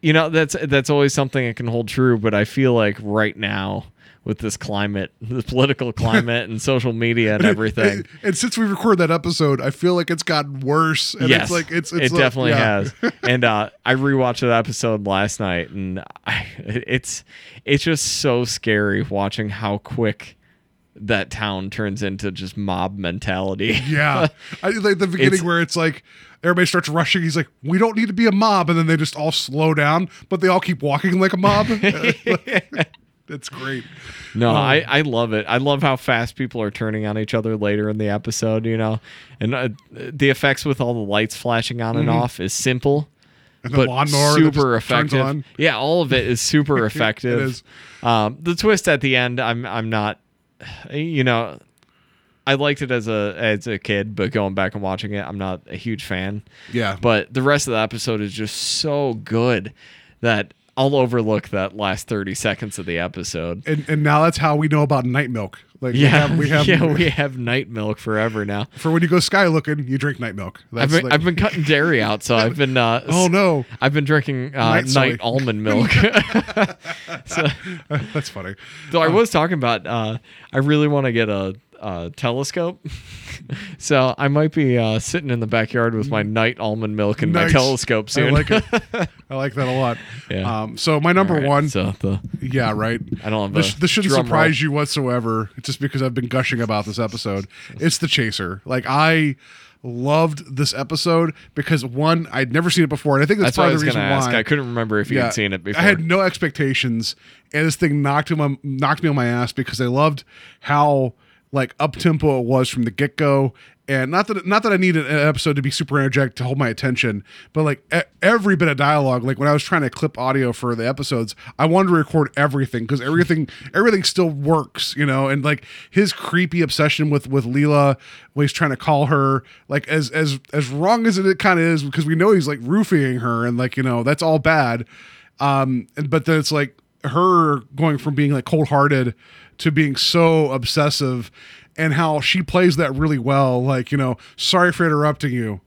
you know, that's that's always something that can hold true. But I feel like right now, with this climate, the political climate, and social media and everything, And, and since we recorded that episode, I feel like it's gotten worse. And yes, it's like it's, it's it like- definitely yeah. has. And uh, I rewatched that episode last night, and I, it's it's just so scary watching how quick that town turns into just mob mentality. Yeah, I like the beginning It's- where it's like everybody starts rushing. He's like, "We don't need to be a mob," and then they just all slow down, but they all keep walking like a mob. That's great. No, I, I love it. I love how fast people are turning on each other later in the episode, you know, and uh, the effects with all the lights flashing on and off is simple, Mm-hmm. And but super effective. Yeah, all of it is super effective. is. Um, the twist at the end, I'm I'm not, you know, I liked it as a as a kid, but going back and watching it, I'm not a huge fan. Yeah. But the rest of the episode is just so good that I'll overlook that last 30 seconds of the episode. And and now that's how we know about night milk. Like Yeah, we have, we have yeah, we have night milk forever now. for when you go sky looking, you drink night milk. I've been, like, I've been cutting dairy out, so I've been. Uh, oh no, I've been drinking uh, Night night, almond milk. so, that's funny. so I was talking about. Uh, I really want to get a, a telescope, so I might be uh, sitting in the backyard with my night almond milk and Nice. my telescope soon. I like it. I like that a lot. Yeah. Um, so my number right, one, So the yeah, right. I don't have This, this shouldn't surprise roll. you whatsoever. It's just because I've been gushing about this episode. It's the chaser. Like I loved this episode because one, I'd never seen it before, and I think that's, That's part of the reason ask. why. I couldn't remember if you had seen it before. I had no expectations, and this thing knocked on, knocked me on my ass because I loved how like up tempo it was from the get go. And not that not that I need an episode to be super energetic to hold my attention, but like every bit of dialogue, like when I was trying to clip audio for the episodes, I wanted to record everything because everything everything still works, you know. And like his creepy obsession with with Leila, when he's trying to call her, like as as as wrong as it kind of is, because we know he's like roofing her, and like you know that's all bad um but then it's like her going from being like cold-hearted to being so obsessive and how she plays that really well like you know sorry for interrupting you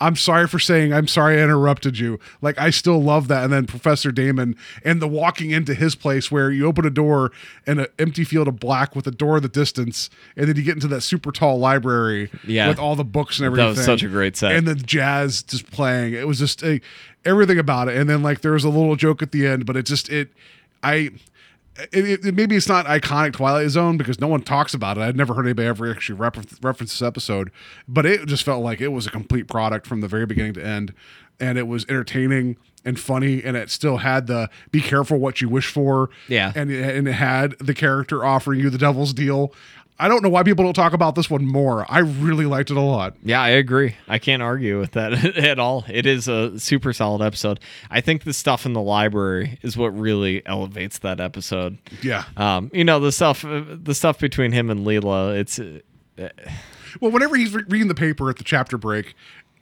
i'm sorry for saying i'm sorry i interrupted you like i still love that and then professor daemon and the walking into his place where you open a door and an empty field of black with a door in the distance and then you get into that super tall library Yeah. with all the books and everything. That was such a great set. and the jazz just playing. It was just a, everything about it. And then like there was a little joke at the end, but it just it I it, it, maybe it's not iconic Twilight Zone because no one talks about it. I'd never heard anybody ever actually reference, reference this episode, but it just felt like it was a complete product from the very beginning to end, and it was entertaining and funny, and it still had the be careful what you wish for, Yeah. and it, and it had the character offering you the devil's deal. I don't know why people don't talk about this one more. I really liked it a lot. Yeah, I agree. I can't argue with that at all. It is a super solid episode. I think the stuff in the library is what really elevates that episode. Yeah. Um, you know the stuff, the stuff between him and Leila. It's uh, Well, whenever he's re- reading the paper at the chapter break,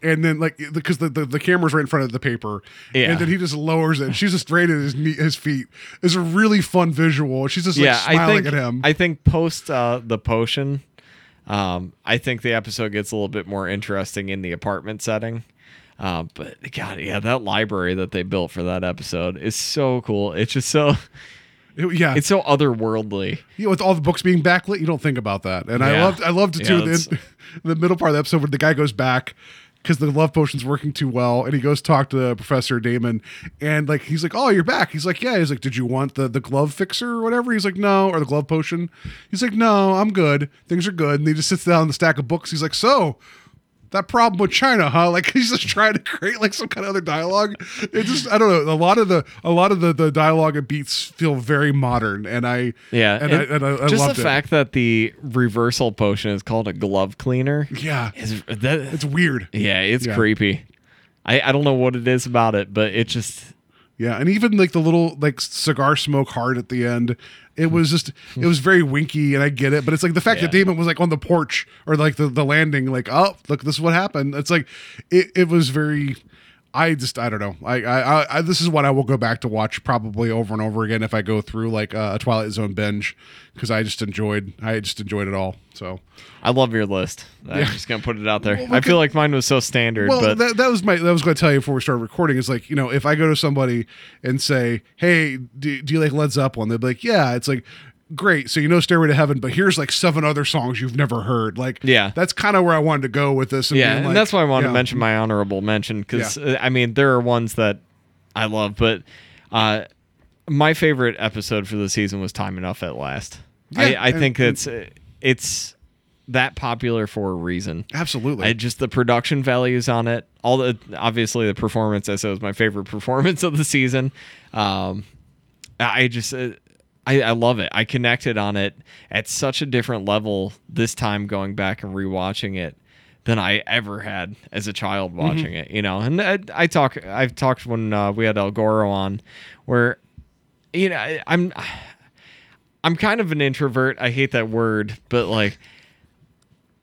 and then like because the, the the camera's right in front of the paper, Yeah. and then he just lowers it. And she's just right at his knee, his feet. It's a really fun visual. She's just like yeah. I smiling think at him. I think post uh, the potion, um, I think the episode gets a little bit more interesting in the apartment setting. Uh, but God, yeah, that library that they built for that episode is so cool. It's just so It- yeah, it's so otherworldly. you know, with all the books being backlit, you don't think about that. And I loved I loved it Yeah, the, the middle part of the episode where the guy goes back because the love potion's working too well, and he goes talk to Professor Daemon, and like he's like, "Oh, you're back." He's like, "Yeah." He's like, "Did you want the the glove fixer or whatever?" He's like, "No," or the glove potion. He's like, "No, I'm good. Things are good." And he just sits down on the stack of books. He's like, "So." That problem with China, huh? Like he's just trying to create like some kind of other dialogue. It just I don't know. A lot of the a lot of the, the dialogue and beats feel very modern, and I Yeah, and, and I, and I, I just the it. fact that the reversal potion is called a glove cleaner yeah, is that it's weird. yeah, it's Yeah. creepy. I I don't know what it is about it, but it just Yeah, and even like the little like cigar smoke heart at the end, it was just it was very winky, and I get it, but it's like the fact that Yeah. Daemon was like on the porch or like the the landing, like oh look, this is what happened. It's like it it was very. I just I don't know. I, I I- this is what I will go back to watch probably over and over again if I go through like a Twilight Zone binge because I just enjoyed I just enjoyed it all. So I love your list. I'm just gonna put it out there. Well, I feel like mine was so standard, Well, but that, that was my that was going to tell you before we started recording. Is like you know if I go to somebody and say, "Hey, do, do you like Led Zeppelin?" They'd be like, "Yeah." It's like great. So you know Stairway to Heaven, but here's like seven other songs you've never heard. Like Yeah. that's kind of where I wanted to go with this. yeah, being and that's why I wanted yeah. to mention my honorable mention because I mean there are ones that I love, but uh, my favorite episode for the season was Time Enough at Last. Yeah, I, I and- think it's it's that popular for a reason. Absolutely. I just the production values on it. All the obviously the performance I said was my favorite performance of the season. Um, I just uh, I, I love it. I connected on it at such a different level this time going back and rewatching it than I ever had as a child watching it. You know, and I, I talk I've talked when uh, we had El Goro on, where you know I, I'm I'm kind of an introvert. I hate that word, but like.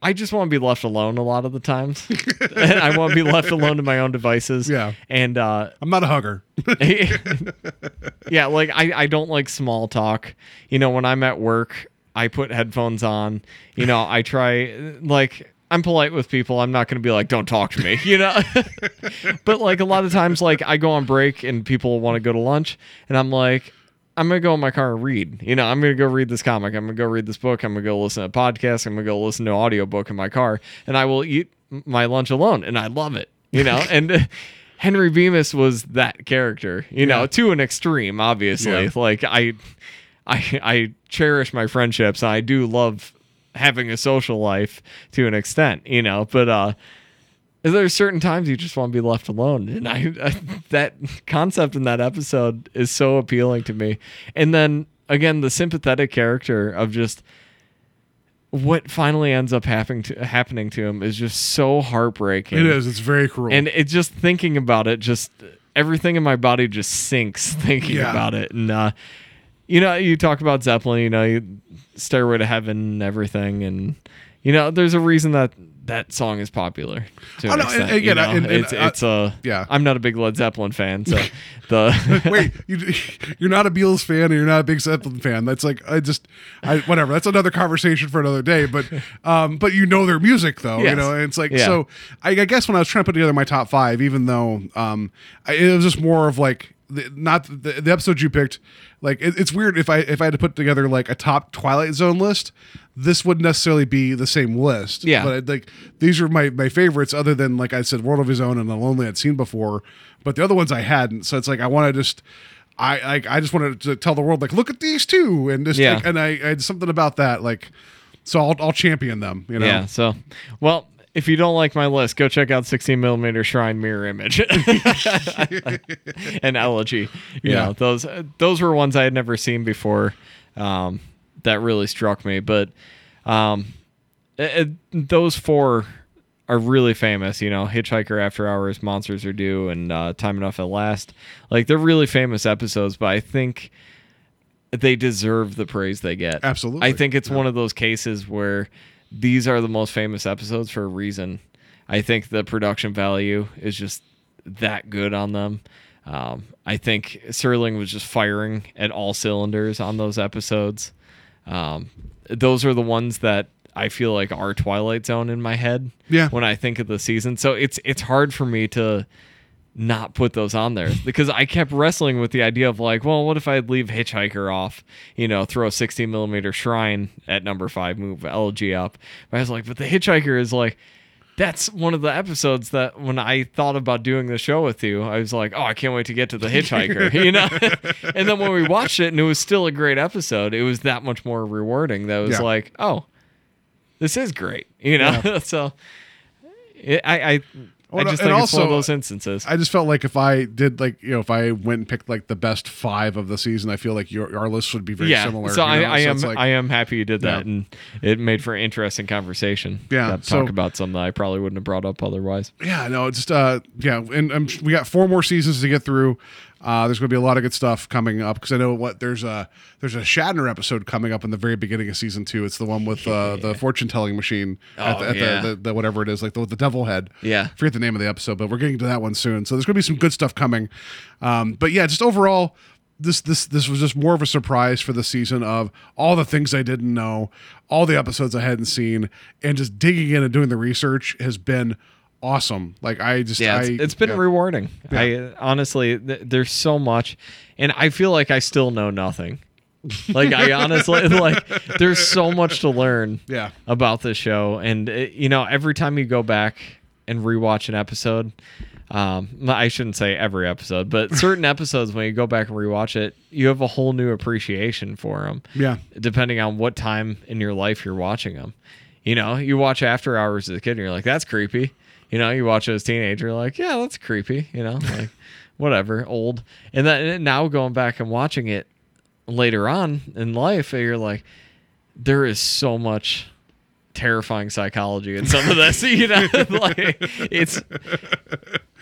I just want to be left alone a lot of the times. I want to be left alone to my own devices. Yeah. And uh, I'm not a hugger. yeah, like I, I don't like small talk. You know, when I'm at work, I put headphones on. You know, I try like I'm polite with people. I'm not going to be like, "Don't talk to me," you know. but like a lot of times, like I go on break and people want to go to lunch, and I'm like, I'm gonna go in my car and read. You know, I'm gonna go read this comic. I'm gonna go read this book. I'm gonna go listen to a podcast. I'm gonna go listen to an audiobook in my car, and I will eat my lunch alone, and I love it. You know, and. uh, Henry Bemis was that character, you know, to an extreme, obviously. Yeah. Like I I I cherish my friendships. I do love having a social life to an extent, you know, but uh there's certain times you just want to be left alone and I, that concept in that episode is so appealing to me. And then again the sympathetic character of just what finally ends up happening to happening to him is just so heartbreaking. it is. It's very cruel. And it just thinking about it, just everything in my body just sinks thinking Yeah. about it. And uh, you know, you talk about Zeppelin, you know, you, Stairway to Heaven, and everything, and you know, there's a reason that that song is popular. To an Oh, no, extent, again, you know? and- and, it's uh, it's a yeah. I'm not a big Led Zeppelin fan, so the Wait, you, you're not a Beatles fan, and you're not a big Zeppelin fan. That's like I just, I whatever. That's another conversation for another day. But, um, but you know their music though, you know. And it's like Yeah. so. I, I guess when I was trying to put together my top five, even though, um, I, it was just more of like the, not the, the episode you picked. Like it, it's weird if I if I had to put together like a top Twilight Zone list. This wouldn't necessarily be the same list. Yeah. But like these are my my favorites, other than like I said, World of His Own and The Lonely I'd seen before. But the other ones I hadn't. So it's like I want to just. I like I just wanted to tell the world like look at these two and just Yeah. like, and I, I had something about that like so I'll I'll champion them you know yeah. So, well. If you don't like my list, go check out 16 millimeter Shrine Mirror Image and Elegy. You Yeah. know, those those were ones I had never seen before. Um, that really struck me. But um, it, it- those four are really famous. You know, Hitchhiker After Hours, Monsters Are Due, and uh, Time Enough at Last. Like they're really famous episodes, but I think they deserve the praise they get. Absolutely. I think it's one of those cases where these are the most famous episodes for a reason. I think the production value is just that good on them. Um, I think Serling was just firing at all cylinders on those episodes. Um, those are the ones that I feel like are Twilight Zone in my head. Yeah. When I think of the season, so it's it's hard for me to not put those on there because I kept wrestling with the idea of like, well, what if I leave Hitchhiker off? You know, throw a 16 millimeter Shrine at number five, move Elegy up. But I was like, but the Hitchhiker is like, that's one of the episodes that when I thought about doing the show with you, I was like, oh, I can't wait to get to the Hitchhiker, you know. and then when we watched it and it was still a great episode, it was that much more rewarding. That was Yeah. like, oh, this is great, you know. so It, I I, Oh, I just and think it's one of also, those instances. I just felt like if I did like you know if I went and picked like the best five of the season, I feel like your our list would be very yeah, similar. so I, know? I So am like- I am happy you did that, Yeah. and it made for an interesting conversation. Yeah, to so- talk about something that I probably wouldn't have brought up otherwise. Yeah, no, it's just uh, yeah, and um, we got four more seasons to get through. Uh, there's going to be a lot of good stuff coming up because I know what there's a there's a Shatner episode coming up in the very beginning of season two. It's the one with uh, the fortune telling machine at, Oh, the, at yeah. the, the, the whatever it is, like the, the devil head. Yeah. forget the name of the episode, but we're getting to that one soon. So there's going to be some good stuff coming. Um, but yeah, just overall, this this this was just more of a surprise for the season of all the things I didn't know, all the episodes I hadn't seen, and just digging in and doing the research has been awesome. Like I just Yeah, I, it's, it's been yeah. rewarding. I honestly, th- there's so much, and I feel like I still know nothing. Like I honestly, like there's so much to learn. Yeah. about this show, and it, you know, every time you go back and rewatch an episode, um, I shouldn't say every episode, but certain episodes when you go back and rewatch it, you have a whole new appreciation for them. Yeah. depending on what time in your life you're watching them. You know, you watch After Hours as a kid, and you're like, "That's creepy." You know, you watch it as a teenager, like, "Yeah, that's creepy." You know, like whatever, old. And then now going back and watching it later on in life, you're like, there is so much terrifying psychology in some of this. You know, like it's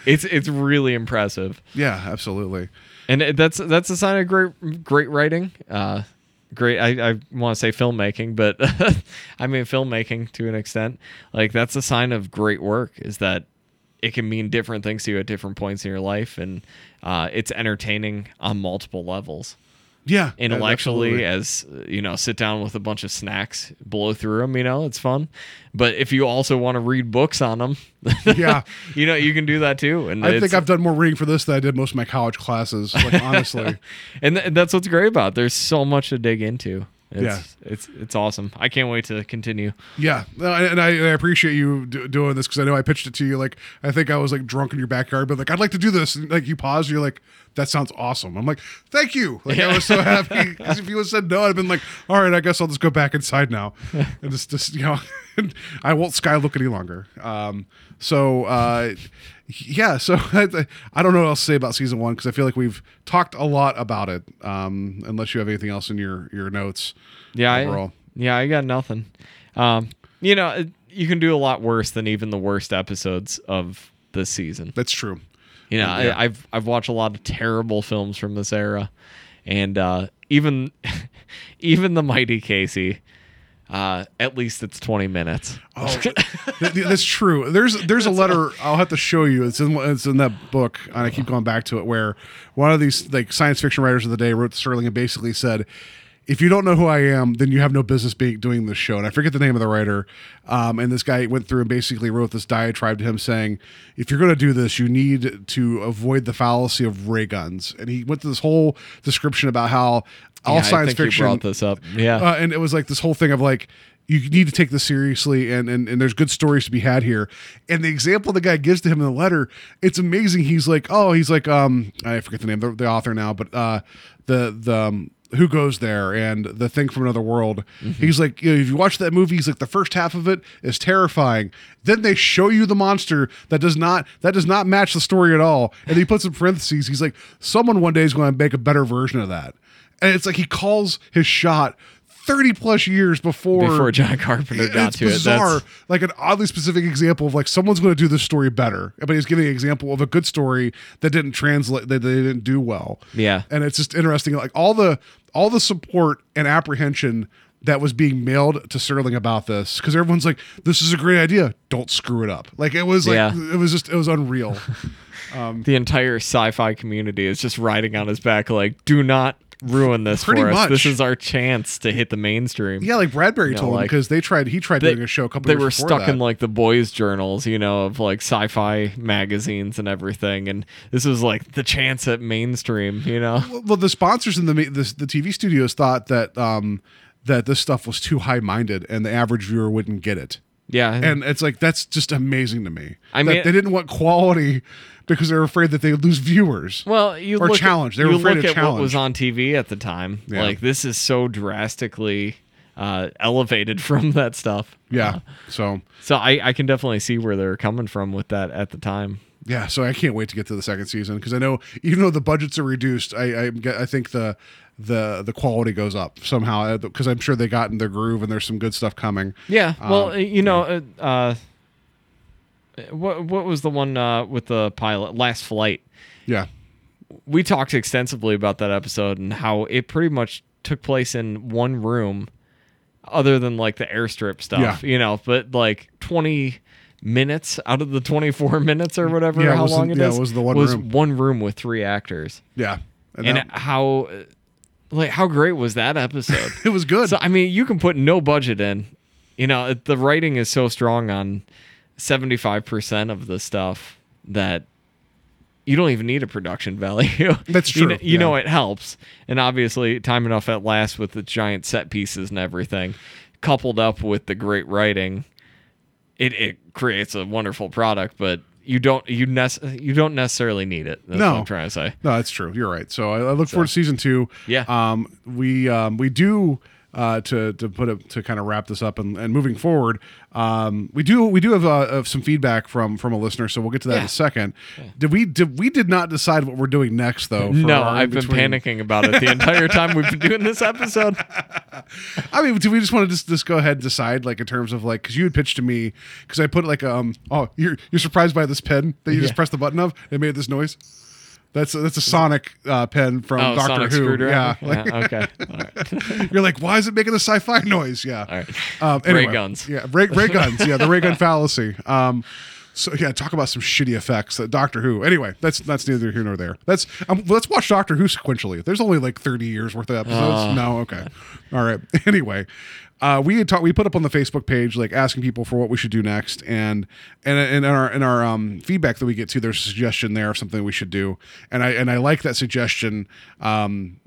it's it's really impressive Yeah, absolutely. and that's that's a sign of great great writing uh great i, I want to say filmmaking but i mean filmmaking to an extent. Like that's a sign of great work is that it can mean different things to you at different points in your life and uh, it's entertaining on multiple levels Yeah, intellectually absolutely. as uh, you know sit down with a bunch of snacks blow through them you know it's fun but if you also want to read books on them Yeah. you know you can do that too and I think I've done more reading for this than I did most of my college classes. Like honestly, and, th- and that's what's great about it. there's so much to dig into it's, Yeah. it's it's awesome i can't wait to continue yeah, and I, and I appreciate you do, doing this because I know I pitched it to you. Like I think I was like drunk in your backyard, but like I'd like to do this. And, like you paused, you're like, "That sounds awesome." I'm like, "Thank you." Like I was so happy because if you had said no, I'd been like, "All right, I guess I'll just go back inside now," and just just you know, I won't sky look any longer. Um, so uh, yeah, so I, I don't know what else to say about season one because I feel like we've talked a lot about it. Um, unless you have anything else in your your notes. yeah overall. I, yeah i got nothing um you know you can do a lot worse than even the worst episodes of this season That's true. You know, Yeah. I, I've I've watched a lot of terrible films from this era, and uh, even even the Mighty Casey. Uh, at least it's twenty minutes. Oh, th- th- that's true. There's there's a letter I'll have to show you. It's in it's in that book, and I keep going back to it. Where one of these like science fiction writers of the day wrote Serling and basically said, "If you don't know who I am, then you have no business being doing this show." And I forget the name of the writer. Um, and this guy went through and basically wrote this diatribe to him saying, "If you're going to do this, you need to avoid the fallacy of ray guns." And he went through this whole description about how all Yeah, science I think fiction. You brought this up. Yeah. uh, and it was like this whole thing of like you need to take this seriously and, and and there's good stories to be had here. And the example the guy gives to him in the letter it's amazing. He's like oh he's like um i forget the name the, the author now but uh the the um, who goes there and the thing from another world. He's like you know, if you watch that movie he's like the first half of it is terrifying. Then they show you the monster that does not that does not match the story at all. And he puts in parentheses he's like someone one day is going to make a better version of that and it's like he calls his shot 30 plus years before Before John Carpenter got it's to it. bizarre That's- like an oddly specific example of like someone's going to do this story better but he's giving an example of a good story that didn't translate that they didn't do well Yeah. and it's just interesting like all the all the support and apprehension that was being mailed to Serling about this because everyone's like this is a great idea don't screw it up like it was like Yeah. it was just it was unreal um, the entire sci-fi community is just riding on his back, like, do not ruin this Pretty for us. much. This is our chance to hit the mainstream. yeah like Bradbury You know, told him because they tried he tried they, doing a show a couple they years were stuck that. in like the boys journals you know of like sci-fi magazines and everything and this was like the chance at mainstream you know well the sponsors in the the, the TV studios thought that um that this stuff was too high minded and the average viewer wouldn't get it yeah and it's like that's just amazing to me I That mean- they didn't want quality because they were afraid that they'd lose viewers well you or look challenge. at, They were afraid of at what was on tv at the time Yeah. like this is so drastically uh, elevated from that stuff. Yeah. So So I, I can definitely see where they're coming from with that at the time. yeah, so I can't wait to get to the second season because I know even though the budgets are reduced, I I, get- I think the the the quality goes up somehow because I'm sure they got in their groove and there's some good stuff coming. Yeah. Well, Um, you know, uh, uh, what what was the one uh, with the pilot? Last flight. Yeah. We talked extensively about that episode and how it pretty much took place in one room, other than like the airstrip stuff. Yeah. You know, but like twenty minutes out of the twenty four minutes or whatever, Yeah, it how was long it is, yeah, it was the one room. one room with three actors. Yeah. And, And that- how, like, how great was that episode? it was good. So I mean, you can put no budget in. You know, it- the writing is so strong on seventy-five percent of the stuff that you don't even need a production value. That's You true, You, know, yeah. it helps, and obviously, time enough at last with the giant set pieces and everything, coupled up with the great writing, it it creates a wonderful product. But you don't you nec- you don't necessarily need it. That's No. what I'm trying to say. No, that's true. You're right. So I, I look forward to season two. Yeah. Um, we um, we do uh, to to put it to kind of wrap this up and, and moving forward. Um, we do we do have uh, of some feedback from from a listener, so we'll get to that in a second. Did we did we did not decide what we're doing next though? for No, I've been panicking about it the entire time we've been doing this episode. I mean, do we just want to just, just go ahead and decide, like, in terms of like, because you had pitched to me, because I put like, um, oh, you're you're surprised by this pen that you just Yeah. pressed the button of, it made this noise. That's a, that's a Sonic uh, pen from Oh, Doctor Sonic Who. Yeah, Yeah, okay. All right. you're like, why is it making a sci-fi noise? Yeah, All right. um, Ray guns. Yeah, ray, ray guns. Yeah, the ray gun fallacy. Um, so yeah, talk about some shitty effects. That Doctor Who. Anyway, that's that's neither here nor there. That's um, let's watch Doctor Who sequentially. There's only like 30 years worth of episodes. no, okay, all right. Anyway, uh, we had talked. We put up on the Facebook page like asking people for what we should do next, and and in our in our um, feedback that we get to, there's a suggestion there of something we should do, and I and I like that suggestion. Um,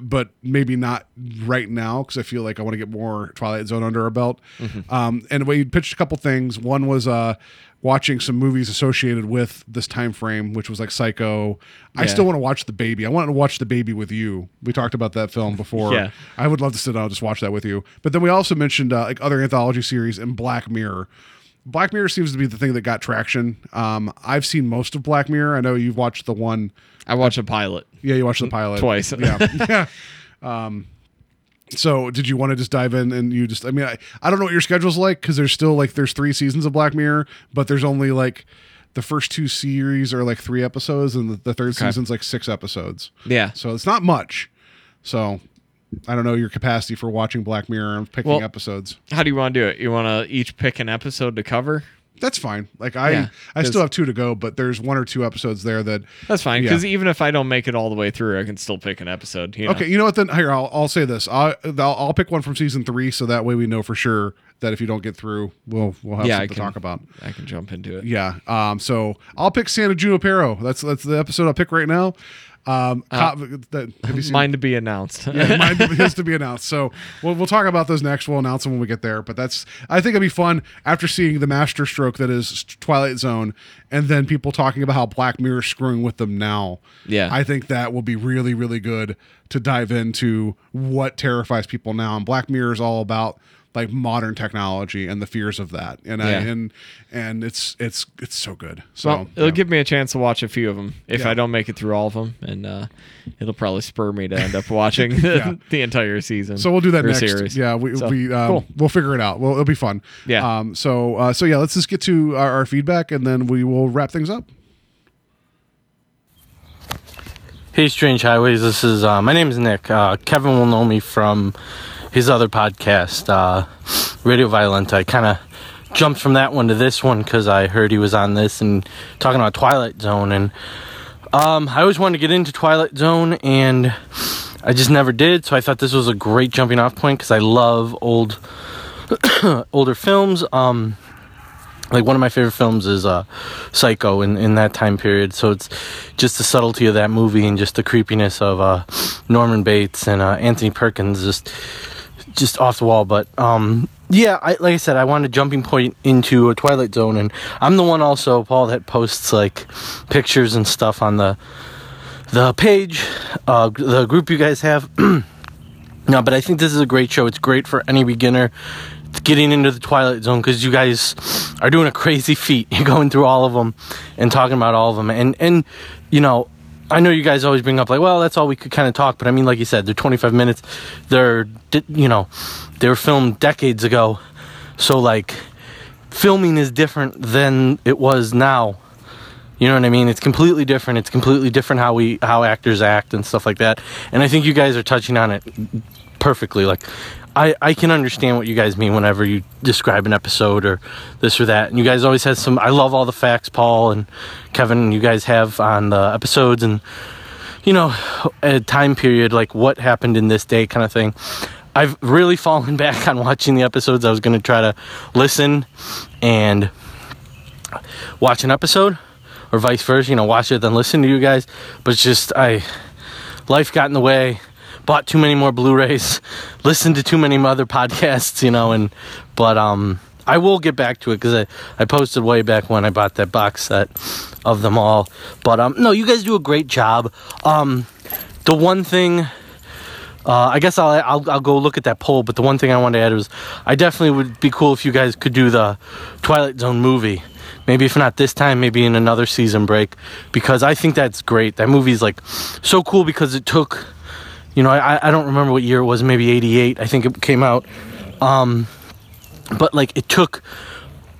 but maybe not right now because I feel like I want to get more Twilight Zone under our belt. Mm-hmm. Um, and we pitched a couple things. One was uh, watching some movies associated with this time frame, which was like Psycho. I still want to watch The Baby. I want to watch The Baby with you. We talked about that film before. Yeah. I would love to sit down and just watch that with you. But then we also mentioned uh, like other anthology series and Black Mirror. Black Mirror seems to be the thing that got traction. Um, I've seen most of Black Mirror. I know you've watched the one. I watched a pilot. Yeah, you watched the pilot Twice. Yeah, yeah. Um, so did you want to just dive in and you just? I mean, I, I don't know what your schedule's like because there's still like there's three seasons of Black Mirror, but there's only like the first two series are like three episodes, and the, the third season's like six episodes. Yeah. So it's not much. So I don't know your capacity for watching Black Mirror and picking Well- episodes. How do you want to do it? You want to each pick an episode to cover? That's fine. Like I, Yeah, I still have two to go, but there's one or two episodes there that That's fine Yeah. because even if I don't make it all the way through, I can still pick an episode. You know? Okay, you know what? Then here, I'll, I'll say this. I'll, I'll I'll pick one from season three, so that way we know for sure that if you don't get through, we'll we'll have Yeah, I something to talk about. I can jump into it. Yeah. Um. So I'll pick Santa Junipero. That's that's the episode I'll pick right now. Um. cop- that, have you seen? Mine to be announced. yeah, mine has to be announced. So we'll we'll talk about those next. We'll announce them when we get there. But that's I think it'd be fun after seeing the master stroke that is Twilight Zone, and then people talking about how Black Mirror is screwing with them now. Yeah. I think that will be really really good to dive into what terrifies people now. And Black Mirror is all about like modern technology and the fears of that. And I and and it's it's it's so good. So well, it'll yeah. give me a chance to watch a few of them if Yeah. I don't make it through all of them, and uh, it'll probably spur me to end up watching the, the entire season. So we'll do that next. Series. Yeah, we, So, we um, cool. we'll figure it out. Well, it'll be fun. Yeah. Um. So uh, so yeah, let's just get to our, our feedback and then we will wrap things up. Hey, Strange Highways. This is uh, my name is Nick. Uh, Kevin will know me from his other podcast, uh, Radio Violent. I kind of jumped from that one to this one because I heard he was on this and talking about Twilight Zone. And um, I always wanted to get into Twilight Zone, and I just never did. So I thought this was a great jumping off point because I love old, older films. Um, like one of my favorite films is uh psycho in, in that time period. So it's just the subtlety of that movie and just the creepiness of uh norman bates and uh anthony perkins just just off the wall. But um yeah I, like i said i wanted a jumping point into a twilight zone. And i'm the one also paul that posts like pictures and stuff on the the page uh the group you guys have. No, but I think this is a great show. It's great for any beginner getting into the Twilight Zone because you guys are doing a crazy feat. You're going through all of them and talking about all of them. And, and you know, I know you guys always bring up, like, well, that's all we could kind of talk. But I mean, like you said, they're 25 minutes. They're, you know, they were filmed decades ago. So, like, filming is different than it was now. You know what I mean? It's completely different. It's completely different how we how actors act and stuff like that. And I think you guys are touching on it perfectly. Like I I can understand what you guys mean whenever you describe an episode or this or that. And you guys always have some I love all the facts Paul and Kevin you guys have on the episodes and you know, a time period like what happened in this day kind of thing. I've really fallen back on watching the episodes. I was to try to listen and watch an episode or vice versa, you know, watch it then listen to you guys. But it's just I life got in the way, bought too many more Blu-rays, listened to too many other podcasts, you know, and but um I will get back to it because I, I posted way back when I bought that box set of them all. But um no, you guys do a great job. Um the one thing uh, I guess I'll, I'll I'll go look at that poll. But the one thing I wanted to add was I definitely would be cool if you guys could do the Twilight Zone movie. Maybe if not this time, maybe in another season break, because I think that's great. That movie's like so cool because it took, you know, I I don't remember what year it was. Maybe '88. I think it came out. Um, but like it took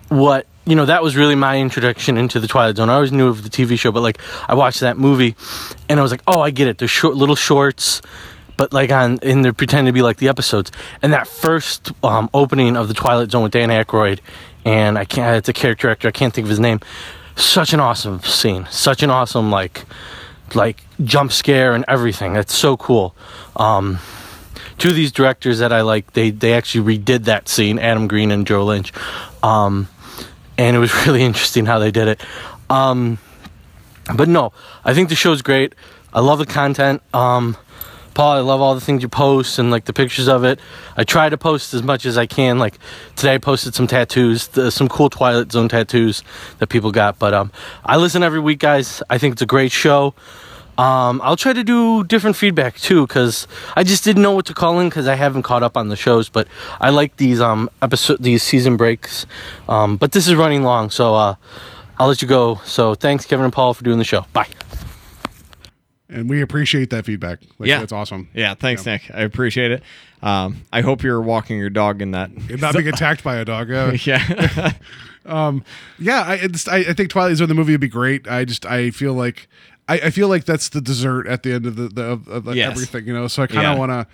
what you know that was really my introduction into the Twilight Zone. I always knew of the TV show, but like I watched that movie, and I was like, oh, I get it. There's short little shorts but like on and they're pretending to be like the episodes. And that first um, opening of the Twilight Zone with Dan Aykroyd, and I can't. It's a character actor. I can't think of his name. Such an awesome scene. Such an awesome like like jump scare and everything. That's so cool. Um, two of these directors that I like, they they actually redid that scene. Adam Green and Joe Lynch. Um, and it was really interesting how they did it. Um, but no, I think the show's great. I love the content. Um, Paul, I love all the things you post and like the pictures of it. I try to post as much as I can. Like today, I posted some tattoos, some cool Twilight Zone tattoos that people got. But um, I listen every week, guys. I think it's a great show. Um, I'll try to do different feedback too, because I just didn't know what to call in because I haven't caught up on the shows. But I like these um episode, these season breaks. Um, but this is running long, so uh, I'll let you go. So thanks, Kevin and Paul, for doing the show. Bye. And we appreciate that feedback. Like, Yeah. That's awesome. Yeah, thanks, Nick. I appreciate it. Um, I hope you're walking your dog in that. And not being attacked by a dog. Yeah. yeah. um, yeah, I, I, I think Twilight Zone the movie would be great. I just I feel like I, I feel like that's the dessert at the end of the, the of, of like Yes. everything, you know. So I kind Yeah. of want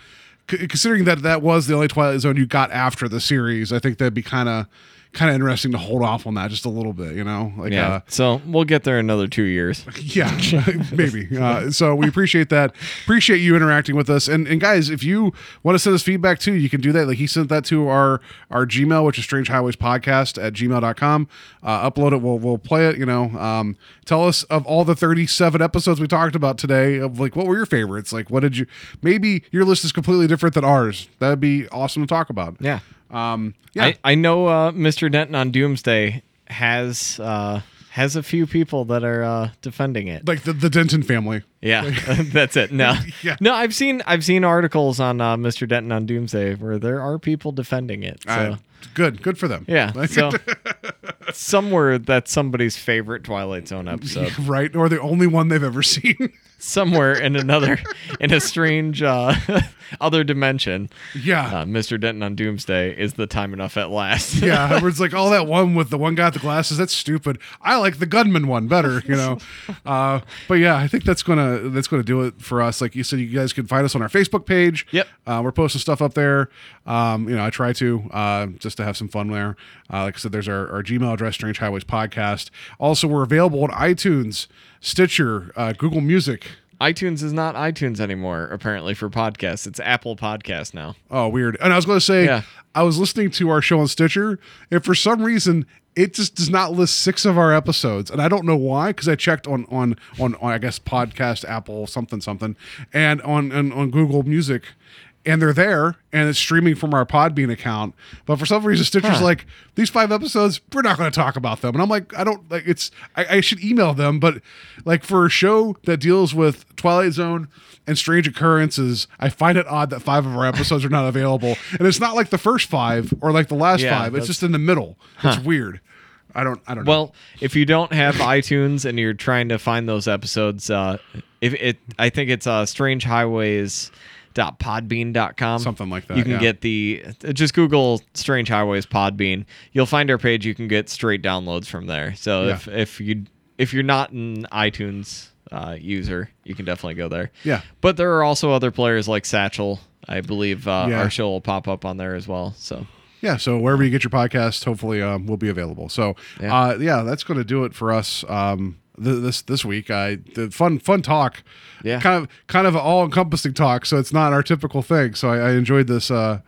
to, considering that that was the only Twilight Zone you got after the series. I think that'd be kind of kind of interesting to hold off on that just a little bit, you know. Like, yeah. uh, so we'll get there in another two years. yeah, maybe. Uh, so we appreciate that. Appreciate you interacting with us. And and guys, if you want to send us feedback too, you can do that. Like he sent that to our our Gmail, which is Strange Highways Podcast at gmail.com. Uh, upload it. We'll we'll play it. You know, um, tell us of all the 37 episodes we talked about today. Of like, what were your favorites? Like, what did you? Maybe your list is completely different than ours. That'd be awesome to talk about. Yeah. Um. Yeah. I, I know uh, Mr. Denton on Doomsday has uh, has a few people that are uh, defending it. like the the Denton family. Yeah, that's it. No, Yeah. no, I've seen I've seen articles on uh, Mr. Denton on Doomsday where there are people defending it. So good. Good for them. yeah, so somewhere that's somebody's favorite Twilight Zone episode. right. Or the only one they've ever seen. somewhere in another in a strange uh, other dimension. yeah. Uh, Mr. Denton on Doomsday is the time enough at last. yeah, where it's like all that one with the one guy with the glasses. That's stupid. I like the gunman one better, you know. Uh, but yeah, I think that's gonna that's gonna do it for us. Like you said, you guys can find us on our Facebook page. Yep. uh, we're posting stuff up there. Um, you know, I try to uh, just to have some fun there. Uh, like I said, there's our, our Gmail address, Strange Highways Podcast. Also, we're available on iTunes, Stitcher, uh, Google Music. iTunes is not iTunes anymore, apparently, for podcasts. It's Apple Podcast now. Oh, weird. And I was going to say, Yeah. I was listening to our show on Stitcher, and for some reason, it just does not list six of our episodes, and I don't know why. Because I checked on, on on on I guess podcast Apple something something, and on on, on Google Music, and they're there and it's streaming from our Podbean account. But for some reason, Stitcher's Huh. like, these five episodes, we're not going to talk about them. And I'm like, I don't like it's, I, I should email them. But like for a show that deals with Twilight Zone and strange occurrences, I find it odd that five of our episodes are not available. And it's not like the first five or like the last Yeah, five, it's just in the middle. It's weird. I don't, I don't know. Well, if you don't have iTunes and you're trying to find those episodes, uh, if it, I think it's uh, strangehighways.podbean.com. Something like that, You can yeah. get the just Google Strange Highways Podbean. You'll find our page. You can get straight downloads from there. So Yeah. if if you if you're not an iTunes uh, user, you can definitely go there. Yeah. But there are also other players like Satchel. I believe uh, Yeah. our show will pop up on there as well. So Yeah, so wherever you get your podcast, hopefully um, we'll be available. So yeah, Yeah. uh, yeah that's going to do it for us um, th- this this week. I the fun fun talk, Yeah. kind of kind of all encompassing talk. So it's not our typical thing. So I, I enjoyed this uh,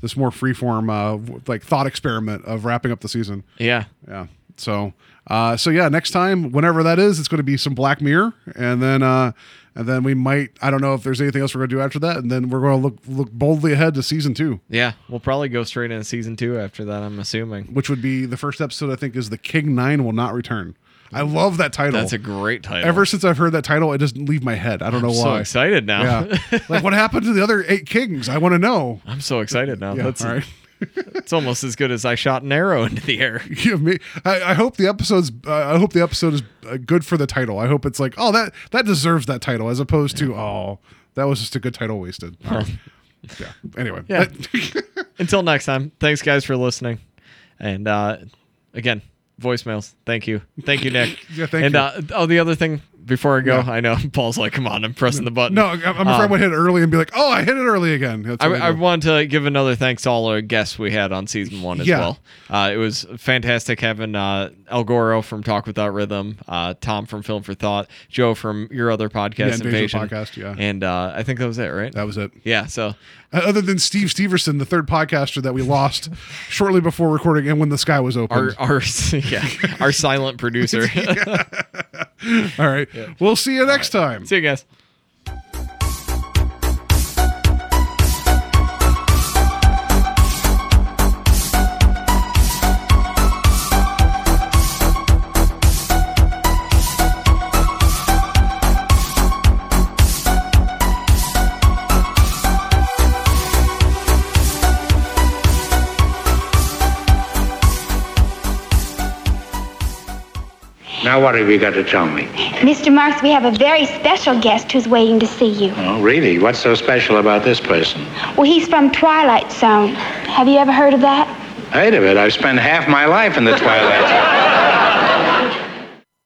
this more freeform uh, like thought experiment of wrapping up the season. yeah, Yeah. So uh, so yeah, next time, whenever that is, it's going to be some Black Mirror, and then uh, and then we might I don't know if there's anything else we're going to do after that, and then we're going to look look boldly ahead to season two. yeah, we'll probably go straight into season two after that. I'm assuming. which would be the first episode I think is the King Nine will not return. I love that title. That's a great title. Ever since I've heard that title, it doesn't leave my head. I don't know why. I'm so why. excited now. Yeah, like what happened to the other eight kings? I want to know. I'm so excited now. Yeah, That's all right. it's almost as good as I shot an arrow into the air. Give me. I, I hope the episode's. Uh, I hope the episode is uh, good for the title. I hope it's like, oh, that that deserves that title, as opposed to, oh, that was just a good title wasted. Yeah. Anyway. Yeah. Until next time, thanks guys for listening. And uh, again, voicemails. Thank you, thank you, Nick. Yeah, thank and you. Uh, oh, the other thing before I go, Yeah. I know Paul's like, "Come on, I'm pressing the button." no, I'm I'm afraid I would hit it early and be like, oh, I hit it early again. I, what I want to give another thanks to all our guests we had on season one as Yeah. well. Uh, it was fantastic having uh, El Goro from Talk Without Rhythm, uh, Tom from Film for Thought, Joe from your other podcast, Yeah, Invasion Podcast, yeah. and uh, I think that was it, right? that was it. yeah. So Uh, Other than Steve Steverson, the third podcaster that we lost shortly before recording and when the sky was open. our our yeah our silent producer. All right. We'll see you next time. See you guys. Now, what have you got to tell me? Mr. Marks, we have a very special guest who's waiting to see you. Oh, really? What's so special about this person? Well, he's from Twilight Zone. Have you ever heard of that? I've heard of it. I've spent half my life in the Twilight Zone.